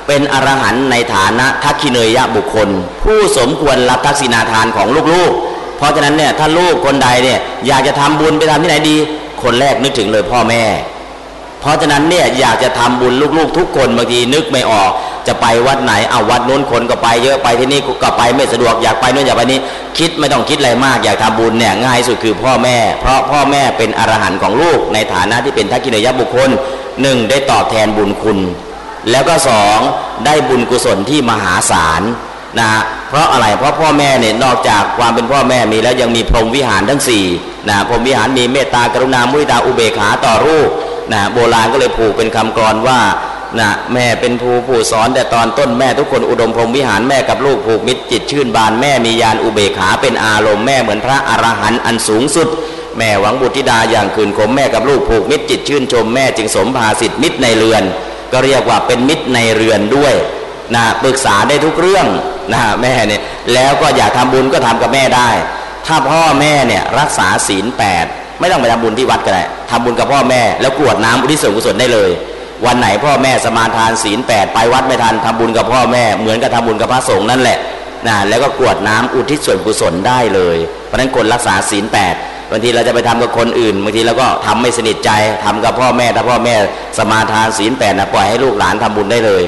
เป็นอรหันต์ในฐานะทักขิเนยยะบุคคล ผู้สมควรรับทักษิณาทานของลูกๆ เพราะฉะนั้นเนี่ยถ้าลูกคนใดเนี่ยอยากจะทำบุญไปทำที่ไหนดี คนแรกนึกถึงเลยพ่อแม่ เพราะฉะนั้นเนี่ยอยากจะทำบุญลูกๆ ทุกคนบางทีนึกไม่ออก จะไปวัดไหนเอาวัดนู้นคนก็ไปเยอะไปที่นี่ก็ไปไม่สะดวกอยากไปนู้นอยากไปนี้คิดไม่ต้องคิดอะไรมากอยากทำบุญเนี่ยง่ายสุดคือพ่อแม่ เพราะพ่อแม่เป็นอรหันต์ของลูกในฐานะที่เป็นทักษิณยบุคคลหนึ่งได้ตอบแทนบุญคุณ แล้วก็สองได้บุญกุศลที่มหาศาลนะฮะเพราะอะไรเพราะพ่อแม่เนี่ยนอกจากความเป็นพ่อแม่มีแล้วยังมีพรหมวิหารทั้งสี่นะพรหมวิหารมีเมตตากรุณามุทิตาอุเบกขาต่อรูปนะโบราณก็เลยผูกเป็นคำกรว่านะแม่เป็นผู้ผู้สอนแต่ตอนต้นแม่ทุกคนอุดมพรหมวิหารแม่กับลูกผูกมิตรจิตชื่นบานแม่มียานอุเบกขาเป็นอารมณ์แม่เหมือนพระอรหันต์อันสูงสุด แม่หวังบุตรธิดาอย่างคืนขมแม่กับลูกผูกมิตรจิตชื่นชมแม่จึงสมภาสิทธิมิตรในเรือน ก็เรียกว่าเป็นมิตรในเรือนด้วยนะปรึกษาได้ทุกเรื่องนะแม่เนี่ยแล้วก็อยากทำบุญก็ทำกับแม่ได้ ถ้าพ่อแม่เนี่ยรักษาศีลแปดไม่ต้องไปทำบุญที่วัดก็ได้ทำบุญกับพ่อแม่แล้วกรวดน้ำอุทิศส่วนกุศลได้เลย วันไหนพ่อแม่สมาทานศีลแปดไปวัดไม่ทันทำบุญกับพ่อแม่เหมือนกับทำบุญกับพระสงฆ์นั่นแหละนะแล้วก็กรวดน้ำอุทิศส่วนกุศลได้เลย เพราะฉะนั้นคนรักษาศีลแปด บางทีเราจะไปทำกับคนอื่นบางทีเราก็ทำไม่สนิทใจทำกับพ่อแม่ถ้าพ่อแม่สมาทานศีลแปดนะปล่อยให้ลูกหลานทำบุญได้เลย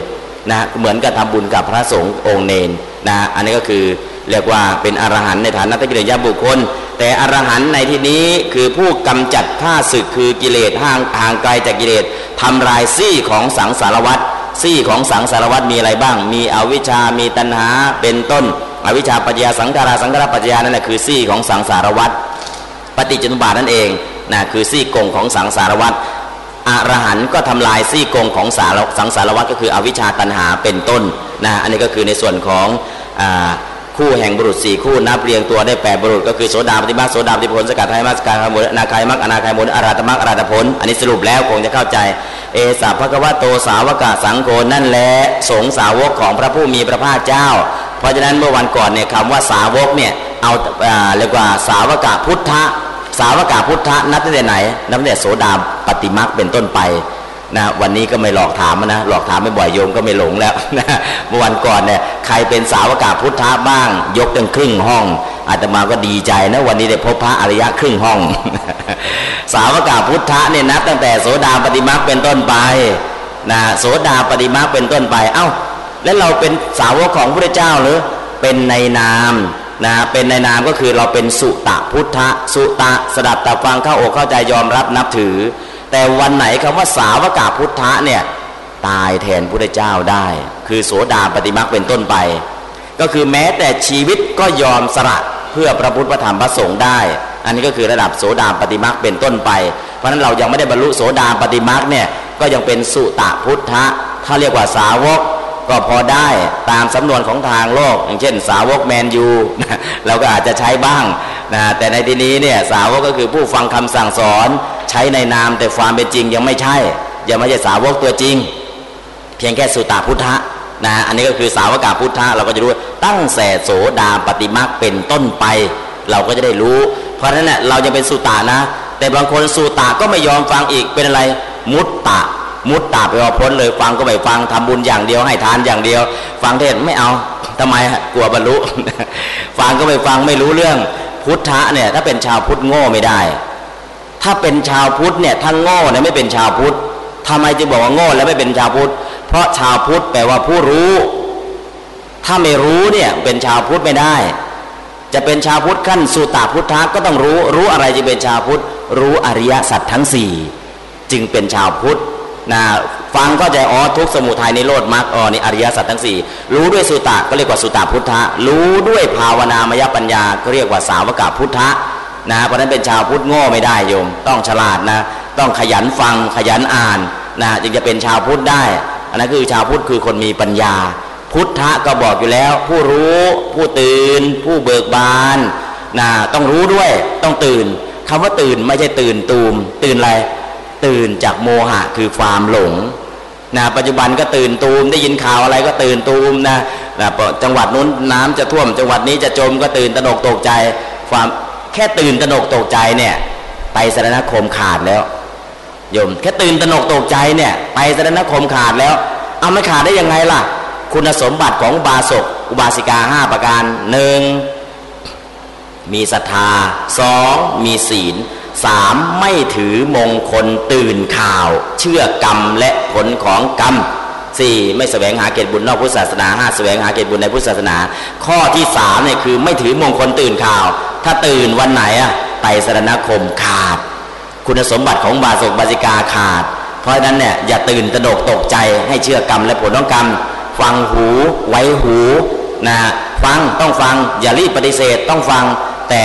นะเหมือนกับทำบุญกับพระสงฆ์องค์เนนนะอันนี้ก็คือเรียกว่าเป็นอรหันต์ในฐานะกิเลสยบุคคล แต่อรหันต์ในที่นี้คือผู้กำจัดข้าศึกคือกิเลสห่างห่างไกลจากกิเลสทำลายซี่ของสังสารวัตรซี่ของสังสารวัตรมีอะไรบ้าง มีอวิชชามีตัณหาเป็นต้น อวิชชาปัจจยาสังขาราสังขารปัจจยานั่นแหละคือซี่ของสังสารวัตร ฏิจจุบาทนั่นเองนะคือซี่กงของสังสารวัตรอรหันต์ก็ทำลายซี่กงของสารสังสารวัตก็คืออวิชชาตันหาเป็นต้นนะอันนี้ก็คือในส่วนของอคู่แห่งบุรุษสี่คู่นับเรียงตัวได้แปดบุรุษก็คือโสดาปฏิมาโสดาปฏิผลสกัดไทยมัสการมลอนาคายมักอนาคายมลอาราตมักอาราตผลอันนี้สรุปแล้วคงจะเข้าใจ เอสาภควะโตสาวกะสังโฆนั่นแหละสงสาวกของพระผู้มีพระภาคเจ้า เพราะฉะนั้นเมื่อวันก่อนเนี่ยคำว่าสาวกเนี่ยเอาเรียกว่าสาวกพุทธ สาวกาพุทธะนับตั้งแต่ไหน นับตั้งแต่โสดาปฏิมักเป็นต้นไปนะวันนี้ก็ไม่หลอกถามนะหลอกถามไม่บ่อยโยมก็ไม่หลงแล้วนะเมื่อวันก่อนเนี่ยใครเป็นสาวกาพุทธะบ้าง ยกตั้งครึ่งห้องอาตมาก็ดีใจนะวันนี้ได้พบพระอริยะครึ่งห้อง สาวกาพุทธะเนี่ยนับตั้งแต่โสดาปฏิมักเป็นต้นไปนะโสดาปฏิมักเป็นต้นไป เอ้า แล้วเราเป็นสาวกของพระเจ้าหรือ เป็นในนาม นะเป็นในนามก็คือเราเป็นสุตะพุทธะสุตะสดับตับฟังเข้าอกเข้าใจยอมรับนับถือ แต่วันไหนคำว่าสาวกาพุทธะเนี่ยตายแทนพระเจ้าได้ คือโสดาปฏิมักเป็นต้นไป ก็คือแม้แต่ชีวิตก็ยอมสละเพื่อพระพุทธพระธรรมพระสงฆ์ได้ อันนี้ก็คือระดับโสดาปฏิมักเป็นต้นไป เพราะฉะนั้นเรายังไม่ได้บรรลุโสดาปฏิมักเนี่ยก็ยังเป็นสุตะพุทธะถ้าเรียกว่าสาวก ก็พอได้ตามสำนวนของทางโลก อย่างเช่น สาวกแมนยูเราก็อาจจะใช้บ้างนะแต่ในที่นี้เนี่ยสาวกก็คือผู้ฟังคำสั่งสอนใช้ในนามแต่ความเป็นจริงยังไม่ใช่ ยังไม่ใช่สาวกตัวจริง เพียงแค่สุตาพุทธะนะอันนี้ก็คือสาวกาพุทธะเราก็จะรู้ตั้งแต่โสดาปฏิมาเป็นต้นไป เราก็จะได้รู้ เพราะฉะนั้นเนี่ยเราจะเป็นสุตานะ แต่บางคนสุตาก็ไม่ยอมฟังอีกเป็นอะไรมุตตะ มุตตาไปว่าพ้นเลยฟังก็ไม่ฟังทำบุญอย่างเดียวให้ทานอย่างเดียว ฟังเทศไม่เอาทำไมกลัวบรรลุ ฟังก็ไม่ฟังไม่รู้เรื่องพุทธะเนี่ยถ้าเป็นชาวพุทธโง่ไม่ได้ ถ้าเป็นชาวพุทธเนี่ยถ้านโง่เนี่ยไม่เป็นชาวพุทธทำไมจึงบอกว่าโง่แล้วไม่เป็นชาวพุทธเพราะชาวพุทธแปลว่าผู้รู้ ถ้าไม่รู้เนี่ยเป็นชาวพุทธไม่ได้ จะเป็นชาวพุทธขั้นสุตาพุทธะก็ต้องรู้ รู้อะไรจะเป็นชาวพุทธรู้อริยสัจทั้งสี่จึงเป็นชาวพุทธ นะฟังก็ใจอ๋อทุกสมุทัยในโลดมรรคอ๋อนี่อริยสัจทั้งสี่รู้ด้วยสุตะก็เรียกว่าสุตาพุทธะรู้ด้วยภาวนามยปัญญาก็เรียกว่าสาวกพุทธะนะเพราะนั้นเป็นชาวพุทธโง่ไม่ได้โยม ต้องฉลาดนะต้องขยันฟังขยันอ่านนะจึงจะเป็นชาวพุทธได้อันนั้นคือชาวพุทธคือคนมีปัญญา พุทธะก็บอกอยู่แล้ว ผู้รู้ ผู้ตื่น ผู้เบิกบานนะต้องรู้ด้วยต้องตื่นคำว่าตื่นไม่ใช่ตื่นตูม ตื่นอะไร ตื่นจากโมหะคือความหลงนะปัจจุบันก็ตื่นตูมได้ยินข่าวอะไรก็ตื่นตูมนะนะจังหวัดนู้นน้ำจะท่วม จังหวัดนี้จะจมก็ตื่นตระหนกตกใจ ความแค่ตื่นตระหนกตกใจเนี่ย ไปสารณคมขาดแล้วโยมแค่ตื่นตระหนกตกใจเนี่ยไปสารณคมขาดแล้ว เอาไม่ขาดได้ยังไงล่ะ คุณสมบัติของอุบาสกอุบาสิกาห้าประการหนึ่งมีศรัทธาสองมีศีล สามไม่ถือมงคลตื่นข่าว เชื่อกรรมและผลของกรรมสี่ไม่แสวงหาเกตบุญนอกพุทธศาสนาห้าแสวงหาเกตบุญในพุทธศาสนา ข้อที่สามเนี่ยคือไม่ถือมงคลตื่นข่าว ถ้าตื่นวันไหนอะไปสรณคมขาด คุณสมบัติของบาศกบาสิกาขาด เพราะฉะนั้นเนี่ยอย่าตื่นตระหนกตกใจให้เชื่อกรรมและผลของกรรม ฟังหูไว้หูนะฟังต้องฟังอย่ารีบปฏิเสธต้องฟังแต่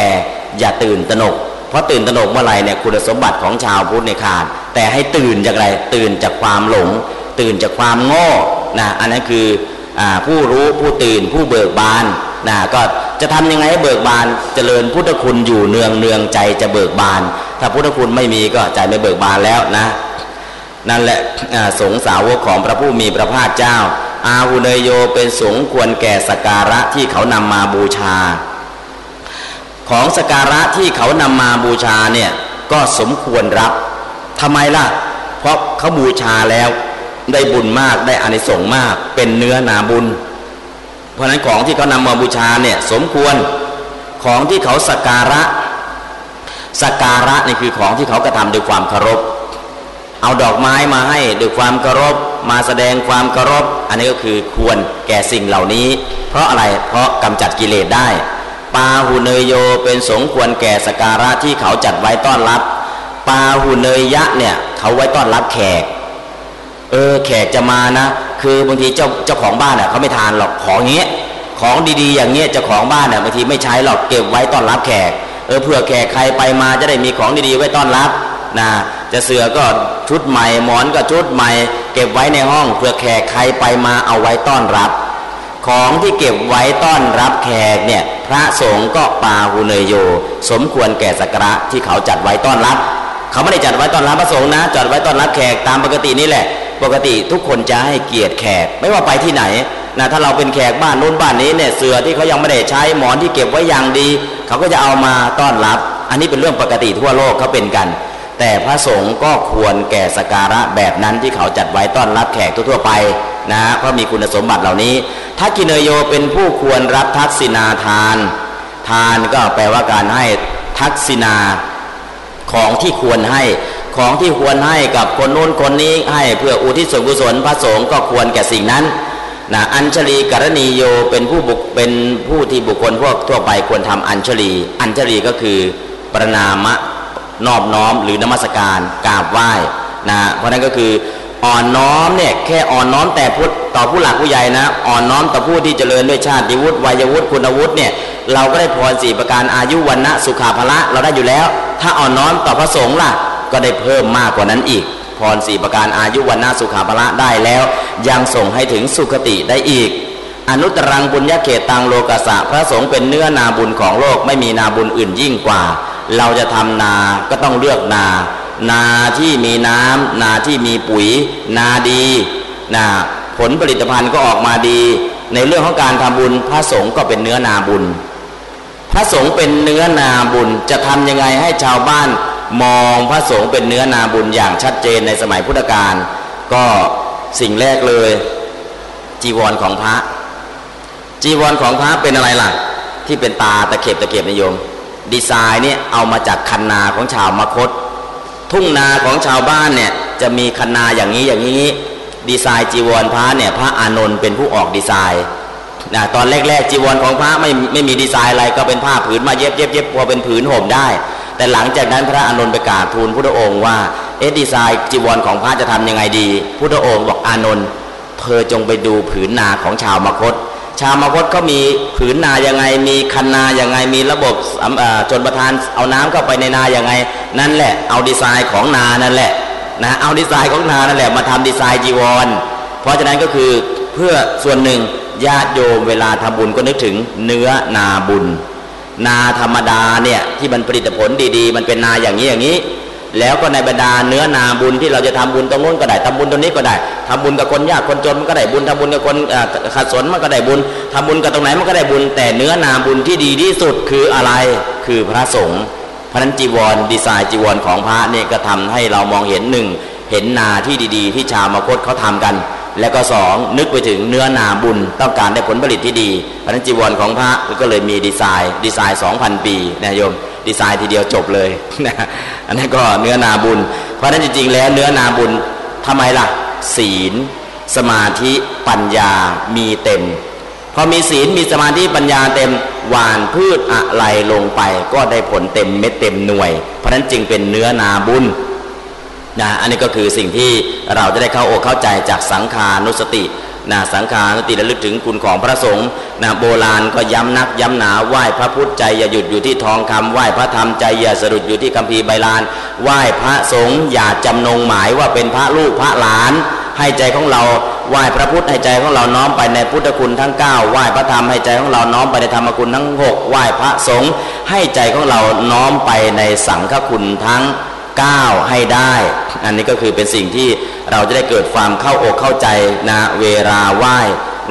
อย่าตื่นตระหนก ราะตื่นตระหนกเมื่อไรเนี่ยคุณสมบัติของชาวพุทธในขาด แต่ให้ตื่นจากอะไรตื่นจากความหลง ตื่นจากความโง่นะอันนั้นคืออผู้รู้ผู้ตื่นผู้เบิกบานนะก็จะทำยังไงให้เบิกบานเจริญพุทธคุณอยู่เนืองเนืองใจจะเบิกบาน ถ้าพุทธคุณไม่มีก็ใจไม่เบิกบานแล้วนะนั่นแหละสงสาวกของพระผู้มีพระภาคเจ้า อาหุเนยโยเป็นสงควรแก่สการะที่เขานำมาบูชา ของสการะที่เขานำมาบูชาเนี่ยก็สมควรรับทำไมล่ะ เพราะเขาบูชาแล้วได้บุญมากได้อานิสงส์มาก เป็นเนื้อนาบุญ เพราะนั้นของที่เขานำมาบูชาเนี่ยสมควรของที่เขาสการะสการะนี่คือของที่เขากระทำด้วยความเคารพ เอาดอกไม้มาให้ด้วยความเคารพ มาแสดงความเคารพ อันนี้ก็คือควรแก่สิ่งเหล่านี้ เพราะอะไรเพราะกำจัดกิเลสได้ ปาหุเนยโยเป็นสงควรแก่สการะที่เขาจัดไว้ต้อนรับ ปาหุเนยยะเนี่ยเขาไว้ต้อนรับแขก เออแขกจะมานะ คือบางทีเจ้าเจ้าของบ้านเน่ยเขาไม่ทานหรอกของเงี้ยของดีๆ อย่างเงี้ยเจ้าของบ้านเนี่ยบางทีไม่ใช้หรอกเก็บไว้ต้อนรับแขกเออเผื่อแขกใครไปมาจะได้มีของดีๆไว้ต้อนรับนะจะเสือก็ชุดใหม่หมอนก็ชุดใหม่ เก็บไว้ในห้องเผื่อแขกใครไปมาเอาไว้ต้อนรับ ของที่เก็บไว้ต้อนรับแขกเนี่ยพระสงฆ์ก็ปาหุเนยโย สมควรแก่สัการะที่เขาจัดไว้ต้อนรับ เขาไม่ได้จัดไว้ต้อนรับพระสงฆ์นะ จัดไว้ต้อนรับแขกตามปกตินี่แหละ ปกติทุกคนจะให้เกียรติแขก ไม่ว่าไปที่ไหนนะถ้าเราเป็นแขกบ้านนู้นบ้านนี้เนี่ยเสือที่เขายังไม่ได้ใช้หมอนที่เก็บไว้อย่างดี เขาก็จะเอามาต้อนรับ อันนี้เป็นเรื่องปกติทั่วโลกเขาเป็นกัน แต่พระสงฆ์ก็ควรแก่สการะแบบนั้นที่เขาจัดไว้ต้อนรับแขกทั่วไปนะเพราะมีคุณสมบัติเหล่านี้ ทักกินโยเป็นผู้ควรรับทักษินาทาน ทานก็แปลว่าการให้ทักษินาของที่ควรให้ของที่ควรให้กับคนโน้นคนนี้ให้เพื่ออุทิศส่วนกุศลพระสงฆ์ก็ควรแก่สิ่งนั้นนะอัญชลีกรณีโยเป็นผู้บุกเป็นผู้ที่บุคคลพวกทั่วไปควรทำอัญชลี อัญชลีก็คือประนามะนอบน้อมหรือนมัสการกราบไหว้นะเพราะนั้นก็คือ อ่อนน้อมเนี่ยแค่อ่อนน้อมแต่พูดต่อผู้หลักผู้ใหญ่นะ อ่อนน้อมต่อผู้ที่เจริญด้วยชาติวุฒิวัยวุฒิคุณวุฒิเนี่ยเราก็ได้พรสี่ประการอายุวันนะสุขาภละเราได้อยู่แล้ว ถ้าอ่อนน้อมต่อพระสงฆ์ล่ะ ก็ได้เพิ่มมากกว่านั้นอีก พรสี่ประการอายุวันนะสุขาภละได้แล้ว ยังส่งให้ถึงสุขติได้อีก อนุตรังบุญญาเขตตังโลกสะพระสงฆ์เป็นเนื้อนาบุญของโลกไม่มีนาบุญอื่นยิ่งกว่า เราจะทำนาก็ต้องเลือกนา นาที่มีน้ำนาที่มีปุ๋ย นาดีนาผลผลิตภัณฑ์ก็ออกมาดี ในเรื่องของการทำบุญพระสงฆ์ก็เป็นเนื้อนาบุญ พระสงฆ์เป็นเนื้อนาบุญจะทำยังไงให้ชาวบ้านมองพระสงฆ์เป็นเนื้อนาบุญอย่างชัดเจนในสมัยพุทธกาลก็สิ่งแรกเลย จีวรของพระ จีวรของพระเป็นอะไรล่ะ ที่เป็นตาตะเข็บตะเข็บนิยม ดีไซน์เนี่ยเอามาจากคันนาของชาวมคต ทุ่งนาของชาวบ้านเนี่ยจะมีคันนาอย่างนี้อย่างนี้ ดีไซน์จีวรพระเนี่ยพระอานนท์เป็นผู้ออกดีไซน์นะตอนแรกๆจีวรของพระไม่ไม่มีดีไซน์อะไรก็เป็นผ้าผืนมาเย็บเย็บเย็บพอเป็นผืนห่มได้ แต่หลังจากนั้นพระอานนท์ไปกราบทูลพุทธองค์ว่าเอ๊ะดีไซน์จีวรของพระจะทำยังไงดี พุทธองค์บอกอานนท์เธอจงไปดูผืนนาของชาวมคต ชาวมคตเขามีผืนนาอยังไง มีคันนายังไง มีระบบจนประทานเอาน้ำเข้าไปในนาอยังไง นั่นแหละเอาดีไซน์ของนานั่นแหละนะเอาดีไซน์ของนานั่นแหละมาทำดีไซน์จีวร เพราะฉะนั้นก็คือเพื่อส่วนหนึ่งญาติโยมเวลาทำบุญก็นึกถึงเนื้อนาบุญ นาธรรมดาเนี่ยที่มันผลิตผลดีๆ มันเป็นนาอย่างนี้อย่างนี้ แล้วก็ในบรรดาเนื้อนาบุญที่เราจะทำบุญตรงนู้นก็ได้ทำบุญตรงนี้ก็ได้ทำบุญกับคนยากคนจนมันก็ได้บุญทำบุญกับคนขัดสนมันก็ได้บุญทำบุญกับตรงไหนมันก็ได้บุญ แต่เนื้อนาบุญที่ดีที่สุดคืออะไรคือพระสงฆ์พระนั้นจีวรดีไซน์จีวรของพระเนี่ยก็ทำให้เรามองเห็นหนึ่งเห็นนาที่ดีๆ ที่ชาวมคตเขาทากัน แล้วก็สองนึกไปถึงเนื้อนาบุญต้องการได้ผลผลิตที่ดีพระนั้นจีวรของพระก็เลยมีดีไซน์ดีไซน์ 2,000 ปีนะโยม ดีไซน์ทีเดียวจบเลยนะอันนั้นก็เนื้อนาบุญ เพราะนั้นจริงๆ แล้วเนื้อนาบุญทำไมล่ะ ศีล สมาธิปัญญามีเต็ม พอมีศีลมีสมาธิปัญญาเต็มหวานพืชอะไรลงไป ก็ได้ผลเต็มเม็ดเต็มหน่วย เพราะนั้นจึงเป็นเนื้อนาบุญนะอันนี้ก็คือสิ่งที่เราจะได้เข้าอกเข้าใจจากสังขานุสติ นะสังขารติระลึกถึงคุณของพระสงฆ์นะโบราณก็ย้ำนักย้ำหนาไหว้พระพุทธใจอย่าหยุดอยู่ที่ทองคำไหว้พระธรรมใจอย่าสะดุดอยู่ที่คัมภีร์ใบลาน ไหว้พระสงฆ์อย่าจำนงหมายว่าเป็นพระลูกพระหลาน ให้ใจของเราไหว้พระพุทธให้ใจของเราน้อมไปในพุทธคุณทั้ง 9 ไหว้พระธรรมให้ใจของเราน้อมไปในธรรมคุณทั้ง 6 ไหว้พระสงฆ์ให้ใจของเราน้อมไปในสังฆคุณทั้ง ก้าให้ได้ อันนี้ก็คือเป็นสิ่งที่เราจะได้เกิดความเข้าอกเข้าใจนะเวลาไหว้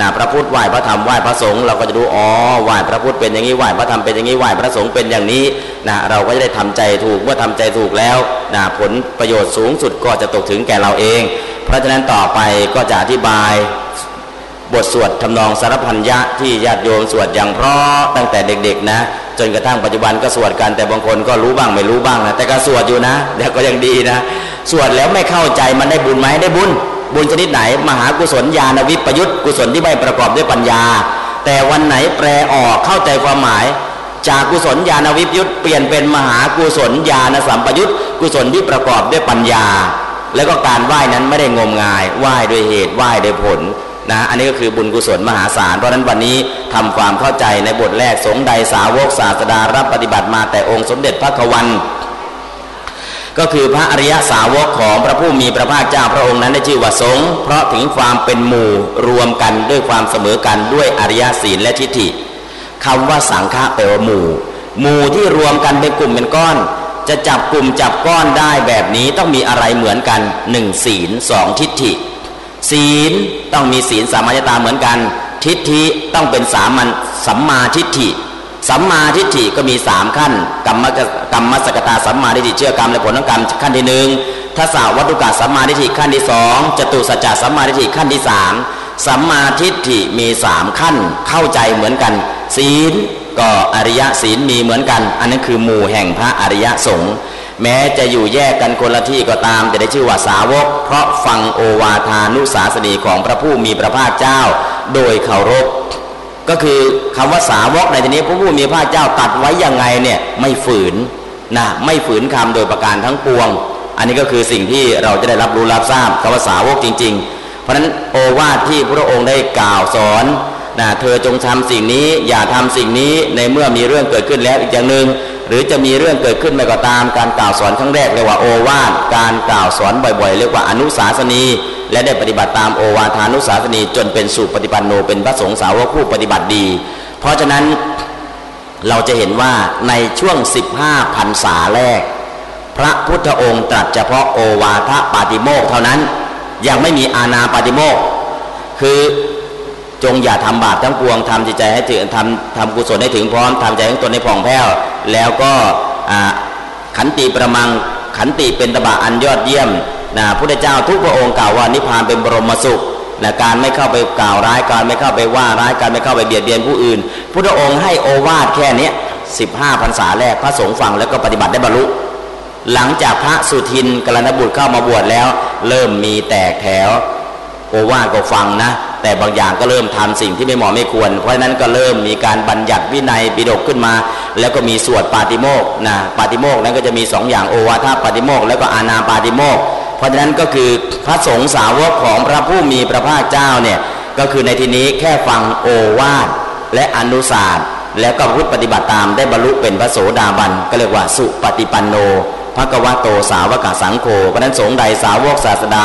นะพระพุทธไหว้พระธรรมไหว้พระสงฆ์เราก็จะดูอ๋อไหว้พระพุทธเป็นอย่างนี้ไหว้พระธรรมเป็นอย่างนี้ไหว้พระสงฆ์เป็นอย่างนี้นะเราก็จะได้ทำใจถูกเมื่อทำใจถูกแล้วนะผลประโยชน์สูงสุดก็จะตกถึงแก่เราเอง เพราะฉะนั้นต่อไปก็จะอธิบาย บทสวดทำนองสารพันยะที่ญาติโยมสวดอย่างเพราะตั้งแต่เด็ก ๆ นะ จนกระทั่งปัจจุบันก็สวดกันแต่บางคนก็รู้บ้างไม่รู้บ้างนะแต่ก็สวดอยู่นะเดี๋ยวก็ยังดีนะสวดแล้วไม่เข้าใจมันได้บุญไหมได้บุญ บุญชนิดไหน มหากุศลญาณวิปยุตกุศลที่ไม่ประกอบด้วยปัญญา แต่วันไหนแปลออกเข้าใจความหมาย จากกุศลญาณวิปยุตเปลี่ยนเป็นมหากุศลญาณสัมปยุตกุศลที่ประกอบด้วยปัญญา แล้วก็การไหว้นั้นไม่ได้งมงายไหว้ด้วยเหตุไหว้ด้วยผล นะอันนี้ก็คือบุญกุศลมหาศาล เพราะนั้นวันนี้ทำความเข้าใจในบทแรกสงใดสาวกศาสดารับปฏิบัติมาแต่องค์สมเด็จพระควัน ก็คือพระอริยสาวกของพระผู้มีพระภาคเจ้าพระองค์นั้นได้ชื่อว่าสงเพราะถึงความเป็นหมู่รวมกันด้วยความเสมอกันด้วยอริยศีลและทิฏฐิคำว่าสังฆะแปลว่าหมู่ หมู่ที่รวมกันเป็นกลุ่มเป็นก้อนจะจับกลุ่มจับก้อนได้แบบนี้ต้องมีอะไรเหมือนกันหนึ่งศีลสองทิฏฐิ ศีลต้องมีศีลสามัญตาเหมือนกัน ทิฏฐิต้องเป็นสามัญสัมมาทิฏฐิสัมมาทิฏฐิก็มีสามขั้นกรรมกรรมสกตาสัมมาทิฏฐิเชื่อกรรมและผลของกรรมขั้นที่หนึ่งทัศวัตถุกะสัมมาทิฏฐิขั้นที่สองจตุสัจจะสัมมาทิฏฐิขั้นที่สามสัมมาทิฏฐิมีสามขั้นเข้าใจเหมือนกัน ศีลก็อริยศีลมีเหมือนกัน อันนั้นคือหมู่แห่งพระอริยสงฆ์ แม้จะอยู่แยกกันคนละที่ก็ตาม แต่ได้ชื่อว่าสาวก เพราะฟังโอวาทานุสาสนีของพระผู้มีพระภาคเจ้า โดยเคารพก็คือคำว่าสาวกในที่นี้พระผู้มีพระภาคเจ้าตัดไว้ยังไงเนี่ยไม่ฝืนนะไม่ฝืนคำโดยประการทั้งปวง อันนี้ก็คือสิ่งที่เราจะได้รับรู้รับทราบคำว่าสาวกจริง ๆ เพราะฉะนั้นโอวาทที่พระองค์ได้กล่าวสอนนะเธอจงทำสิ่งนี้อย่าทำสิ่งนี้ในเมื่อมีเรื่องเกิดขึ้นแล้วอีกอย่างหนึ่ง หรือจะมีเรื่องเกิดขึ้นไม่ก็ตามการกล่าวสอนครั้งแรกเรียกว่าโอวาทการกล่าวสอนบ่อยๆ เรียกว่าอนุสาสนี และได้ปฏิบัติตามโอวาทานุสาสนี จนเป็นสุปฏิปันโนเป็นพระสงฆ์สาวกผู้ปฏิบัติดี เพราะฉะนั้นเราจะเห็นว่าในช่วง 15พรรษาแรก พระพุทธองค์ตรัสเฉพาะโอวาทปาติโมกเท่านั้น ยังไม่มีอาณาปาติโมกคือ จงอย่าทำบาปทั้งปวงทำจิตใจให้ถึงทำทำกุศลให้ถึงพร้อมทำใจให้ตนในผ่องแผ้ว แล้วก็ขันติประมังขันติเป็นตบะอันยอดเยี่ยมนะพุทธเจ้าทุกพระองค์กล่าวว่านิพพานเป็นบรมสุขนะการไม่เข้าไปกล่าวร้ายการไม่เข้าไปว่าร้ายการไม่เข้าไปเบียดเบียนผู้อื่นพุทธองค์ให้โอวาทแค่นี้สิบห้าพรรษาแรกพระสงฆ์ฟังแล้วก็ปฏิบัติได้บรรลุ หลังจากพระสุทินกรณบุตรเข้ามาบวชแล้ว เริ่มมีแตกแถว โอวาทก็ฟังนะ แต่บางอย่างก็เริ่มทำสิ่งที่ไม่เหมาะไม่ควร เพราะฉะนั้นก็เริ่มมีการบัญญัติวินัยปิฎกขึ้นมา แล้วก็มีสวดปาติโมกนะปาติโมกนั้นก็จะมีสองอย่างโอวาทปาติโมกแล้วก็อานาปาติโมกเพราะฉะนั้นก็คือพระสงฆ์สาวกของพระผู้มีพระภาคเจ้าเนี่ยก็คือในที่นี้แค่ฟังโอวาทและอนุสาสแล้วก็พุทธปฏิบัติตามได้บรรลุเป็นพระโสดาบันก็เรียกว่าสุปฏิปันโนพระกวาโตสาวกสังโฆเพราะนั้นสงฆ์ใดสาวกศาสดา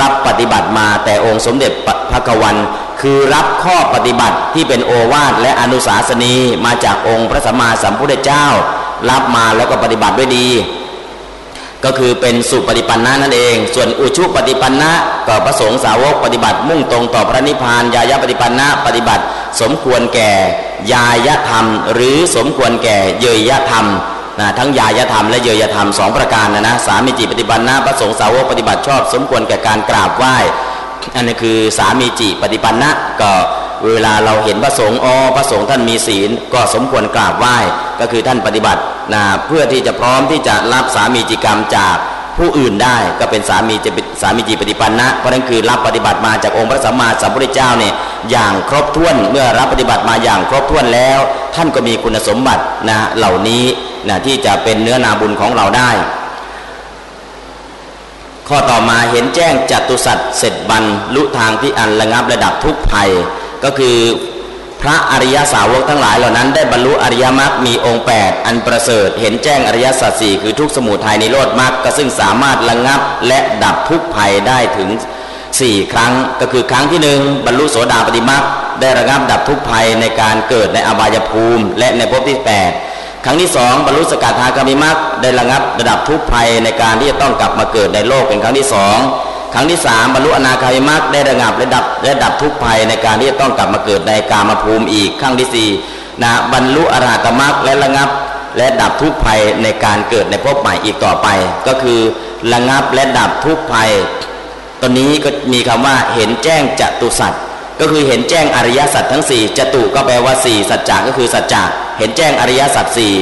รับปฏิบัติมาแต่องค์สมเด็จพระกวันคือรับข้อปฏิบัติที่เป็นโอวาทและอนุสาสนีมาจากองค์พระสัมมาสัมพุทธเจ้า รับมาแล้วก็ปฏิบัติด้วยดี ก็คือเป็นสุปฏิปันนะนั่นเอง ส่วนอุชุปฏิปันนะก็ประสงค์สาวกปฏิบัติมุ่งตรงต่อพระนิพพานยายะปฏิปันนะปฏิบัติ สมควรแก่ยายะธรรม หรือสมควรแก่เยยยะธรรม นะทั้งยายธรรมและเยยธรรมสองประการนะนะสามีจิปฏิปันนะประสงค์สาวกปฏิบัติชอบ สมควรแก่การกราบไหว้อันนี้คือสามีจิปฏิปันนะก็เวลาเราเห็นพระสงฆ์อ๋อพระสงฆ์ท่านมีศีล ก็สมควรกราบไหว้ก็คือท่านปฏิบัตินะเพื่อที่จะพร้อมที่จะรับสามีจิกรรมจากผู้อื่นได้ก็เป็นสามีจะสามีจิปฏิปันนะเพราะนั้นคือรับปฏิบัติมาจากองค์พระสัมมาสัมพุทธเจ้าเนี่ยอย่างครบถ้วนเมื่อรับปฏิบัติมาอย่างครบถ้วนแล้ว ท่านก็มีคุณสมบัตินะเหล่านี้ นะที่จะเป็นเนื้อนาบุญของเราได้ ข้อต่อมาเห็นแจ้งจัตุสัตว์เสร็จบันลุทางที่อันระงับระดับทุกภัย ก็คือพระอริยสาวกทั้งหลายเหล่านั้นได้บรรลุอริยมรรคมีองค์ 8 อันประเสริฐ เห็นแจ้งอริยสัจสี่คือทุกสมุทัยในโลดมรรคก็ซึ่งสามารถระงับและดับทุกภัยได้ถึง 4 ครั้ง ก็คือครั้งที่หนึ่งบรรลุโสดาปฏิมรรคได้ระงับดับทุกภัยในการเกิดในอบายภูมิ และในภพที่ 8 ครั้งที่สองบรรลุสกัดทาคามิมรรคได้ระงับระดับทุกภัยในการที่จะต้องกลับมาเกิดในโลกเป็นครั้งที่สองครั้งที่สามบรรลุอนาคามิมักได้ระงับและดับและดับทุกภัยในการที่จะต้องกลับมาเกิดในกามภูมิอีกครั้งที่สี่นะบรรลุอรหัตมรรคและระงับและดับทุกภัยในการเกิดในภพใหม่อีกต่อไป ก็คือระงับและดับทุกภัย ตอนนี้ก็มีคำว่าเห็นแจ้งจตุสัต ก็คือเห็นแจ้งอริยสัจทั้งสี่จตุก็แปลว่าสี่สัจจะก็คือสัจจะเห็นแจ้งอริยสัจสี่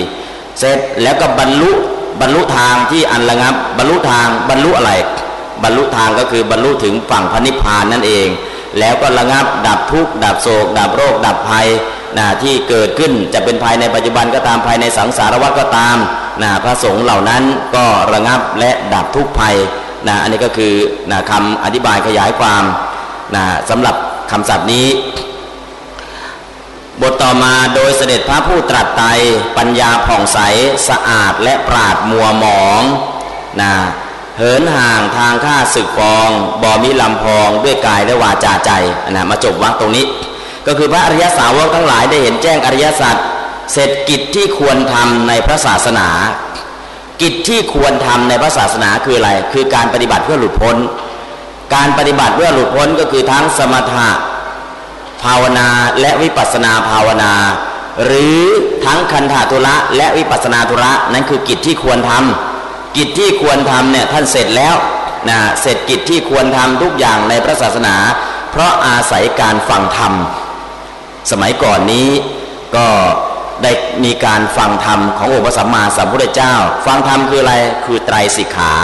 เสร็จแล้วก็บรรลุบรรลุทางที่อันระงับ บรรลุทางบรรลุอะไร บรรลุทางก็คือบรรลุถึงฝั่งพระนิพพานนั่นเอง แล้วก็ระงับดับทุกข์ดับโศก ดับโรค ดับภัยนะที่เกิดขึ้นจะเป็นภายในปัจจุบันก็ตามภายในสังสารวัฏก็ตามนะพระสงฆ์เหล่านั้นก็ระงับและดับทุกภัยนะอันนี้ก็คือนะคำอธิบายขยายความนะสำหรับ คำศัพท์นี้ บทต่อมาโดยเสด็จพระผู้ตรัสไตปัญญาผ่องใสสะอาดและปราดมัวหมองนะเหินห่างทางข้าศึกฟองบอมิลำพองด้วยกายและวาจาใจนะมาจบวักตรงนี้ ก็คือพระอริยสาวกทั้งหลายได้เห็นแจ้งอริยสัจเสร็จกิจที่ควรทำในพระศาสนา กิจที่ควรทำในพระศาสนาคืออะไร คือการปฏิบัติเพื่อหลุดพ้น การปฏิบัติเพื่อหลุดพ้นก็คือทั้งสมถะภาวนาและวิปัสนาภาวนา หรือทั้งคันธาตุระและวิปัสนาธุระนั่นคือกิจที่ควรทำกิจที่ควรทำเนี่ยท่านเสร็จแล้วนะเสร็จกิจที่ควรทำทุกอย่างในพระศาสนา เพราะอาศัยการฟังธรรม สมัยก่อนนี้ก็ได้มีการฟังธรรมขององค์พระสัมมาสัมพุทธเจ้า ฟังธรรมคืออะไรคือไตรสิกขา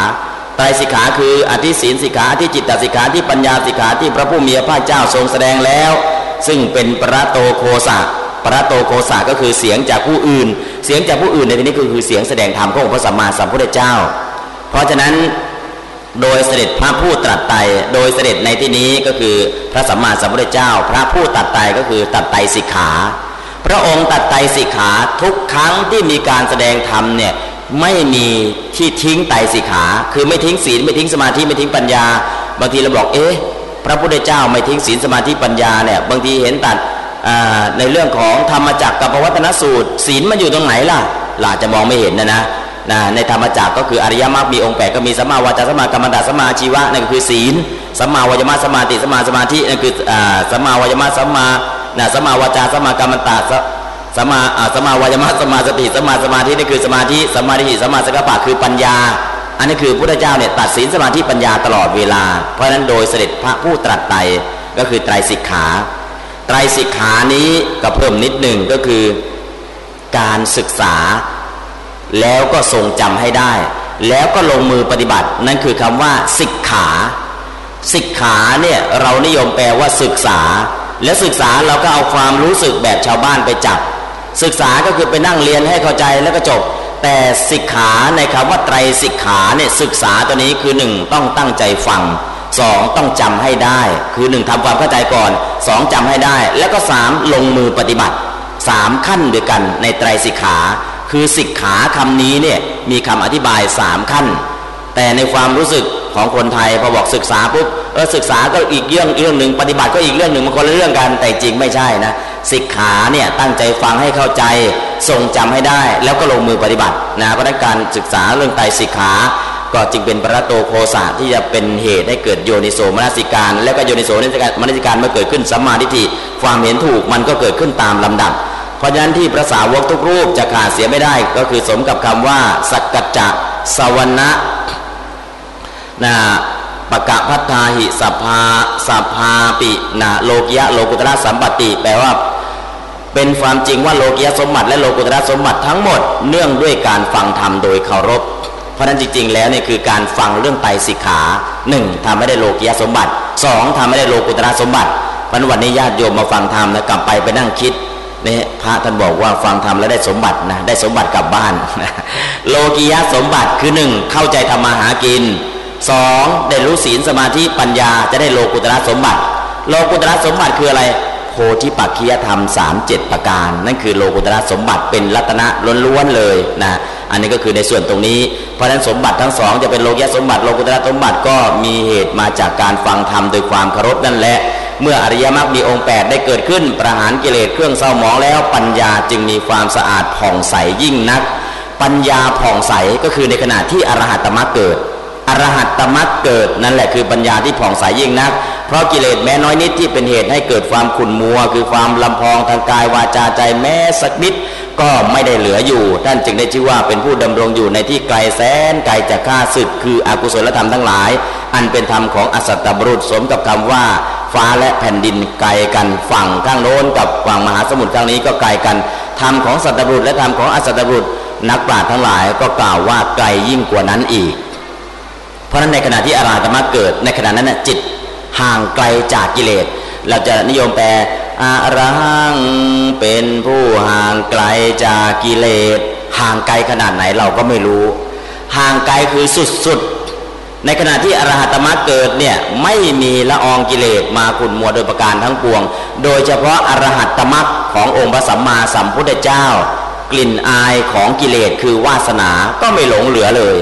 ไตรสิกขาคืออธิศีลสิกขาที่จิตตสิกขาที่ปัญญาสิกขาที่พระผู้มีพระเจ้าทรงแสดงแล้ว ซึ่งเป็นปรโตโคสะปรโตโคสะก็คือเสียงจากผู้อื่น เสียงจากผู้อื่นในที่นี้ก็คือเสียงแสดงธรรมของพระสัมมาสัมพุทธเจ้า เพราะฉะนั้นโดยเสด็จพระผู้ตรัสไตโดยเสด็จในที่นี้ก็คือพระสัมมาสัมพุทธเจ้า พระผู้ตรัสไตก็คือตัดไตสิกขา พระองค์ตัดไตสิกขาทุกครั้งที่มีการแสดงธรรมเนี่ย ไม่มีที่ทิ้งไตสิกขา คือไม่ทิ้งศีลไม่ทิ้งสมาธิไม่ทิ้งปัญญา บางทีเราบอกเอ๊ะพระพุทธเจ้าไม่ทิ้งศีลสมาธิปัญญาเนี่ยบางทีเห็นตัดในเรื่องของธรรมจักรกับปวัฒนสูตร ศีลมันอยู่ตรงไหนล่ะหลาจะมองไม่เห็นนะนะนะในธรรมจักรก็คืออริยมรรคมีองค์แปดก็มีสัมมาวาจาสัมมากรรมตสัมมาชีวะนั่นก็คือศีลสัมมาวายมะสัมมาติสัมมาสมาธินั่นคือสัมมาวายมะสัมมานะสัมมาวาจาสัมมากรรมต สมาสมาวายมะสมาสติสมาสมาธินี่คือสมาธิสมาทิสิสมาสกปะคือปัญญา อันนี้คือพระเจ้าเนี่ยตัดสินสมาธิปัญญาตลอดเวลา เพราะนั้นโดยเสด็จพระผู้ตรัสไตรก็คือไตรสิกขา ไตรสิกขานี้ก็เพิ่มนิดหนึ่งก็คือการศึกษา แล้วก็ทรงจำให้ได้ แล้วก็ลงมือปฏิบัติ นั่นคือคำว่าสิกขา สิกขาเนี่ยเรานิยมแปลว่าศึกษา และศึกษาเราก็เอาความรู้สึกแบบชาวบ้านไปจับ ศึกษาก็คือไปนั่งเรียนให้เข้าใจแล้วก็จบ แต่สิกขาในคำว่าไตรสิกขาเนี่ยศึกษาตัวนี้คือหนึ่งต้องตั้งใจฟังสองต้องจำให้ได้ คือหนึ่งทำความเข้าใจก่อนสองจำให้ได้ แล้วก็สามลงมือปฏิบัติสามขั้นด้วยกันในไตรสิกขา คือสิกขาคำนี้เนี่ยมีคำอธิบายสามขั้น แต่ในความรู้สึกของคนไทยพอบอกศึกษาปุ๊บเออศึกษาก็อีกเรื่องเรื่องหนึ่งปฏิบัติก็อีกเรื่องหนึ่งมันคนละเรื่องกันแต่จริงไม่ใช่นะ สิกขาเนี่ยตั้งใจฟังให้เข้าใจทรงจำให้ได้ แล้วก็ลงมือปฏิบัตินะเพราะนั้นการศึกษาเรื่องไตรสิกขาก็จึงเป็นประโตโคสะที่จะเป็นเหตุให้เกิดโยนิโสมนสิการ และก็โยนิโสมนสิการเมื่อเกิดขึ้นสัมมาทิฏฐิความเห็นถูกมันก็เกิดขึ้นตามลำดับ เพราะฉะนั้นที่พระสาวกทุกรูปจะขาดเสียไม่ได้ ก็คือสมกับคำว่าสักกัจจะสวนะนะปะกะพัฒาหิสภาสภาปินะโลกยะโลกุตระสัมปติ แปลว่า เป็นความจริงว่าโลกียสมบัติและโลกุตระสมบัติทั้งหมดเนื่องด้วยการฟังธรรมโดยเคารพ เพราะนั้นจริง ๆ แล้วเนี่ยคือการฟังเรื่องไตรสิกขาหนึ่งทำไม่ได้โลกียสมบัติสองทำไม่ได้โลกุตระสมบัติพันวันนี้ญาติโยมมาฟังธรรมแล้วกลับไปไปนั่งคิดนี่พระท่านบอกว่าฟังธรรมแล้วได้สมบัตินะได้สมบัติกลับบ้านโลกียสมบัติคือหนึ่งเข้าใจธรรมาหากินสองได้รู้ศีลสมาธิปัญญาจะได้โลกุตระสมบัติ โลกุตระสมบัติคืออะไร พธิปักคียธรรมสามเจ็ดประการ นั่นคือโลกุตระสมบัติเป็นรัตนะล้วนๆเลยนะอันนี้ก็คือในส่วนตรงนี้ เพราะฉะนั้นสมบัติทั้งสองจะเป็นโลกยสมบัติโลกุตระสมบัติก็มีเหตุมาจากการฟังธรรมโดยความเคารพนั่นแหละ เมื่ออริยมรรคมีองค์ 8 ได้เกิดขึ้น ประหารกิเลสเครื่องเศร้าหมองแล้วปัญญาจึงมีความสะอาดผ่องใสยิ่งนัก ปัญญาผ่องใสก็คือในขณะที่อรหัตมรรคเกิด อรหัตตมรรคเกิดนั่นแหละคือปัญญาที่ผ่องใสยิ่งนัก เพราะกิเลสแม้น้อยนิดที่เป็นเหตุให้เกิดความขุ่นมัว คือความลำพองทางกายวาจาใจแม้สักนิดก็ไม่ได้เหลืออยู่ ท่านจึงได้ชื่อว่าเป็นผู้ดำรงอยู่ในที่ไกลแสนไกลจากข้าศึก คืออกุศลธรรมทั้งหลาย อันเป็นธรรมของอสัตตบรุษสมกับคำว่า ฟ้าและแผ่นดินไกลกันฝั่งข้างโน้นกับฝั่งมหาสมุทรข้างนี้ก็ไกลกันธรรมของสัตตบรุษและธรรมของอสัตตบรุษนักปราชญ์ทั้งหลายก็กล่าวว่าไกลยิ่งกว่านั้นอีก เพราะฉะนั้นในขณะที่อาราธรรมะเกิด ในขณะนั้นจิตห่างไกลจากกิเลส เราจะนิยมแปลอารังเป็นผู้ห่างไกลจากกิเลส ห่างไกลขนาดไหนเราก็ไม่รู้ ห่างไกลคือสุดๆ ในขณะที่อรหัตมรรคเกิดเนี่ยไม่มีละอองกิเลสมาขุนมัวโดยประการทั้งปวง โดยเฉพาะอรหัตมรรคขององค์พระสัมมาสัมพุทธเจ้ากลิ่นอายของกิเลสคือวาสนาก็ไม่หลงเหลือเลย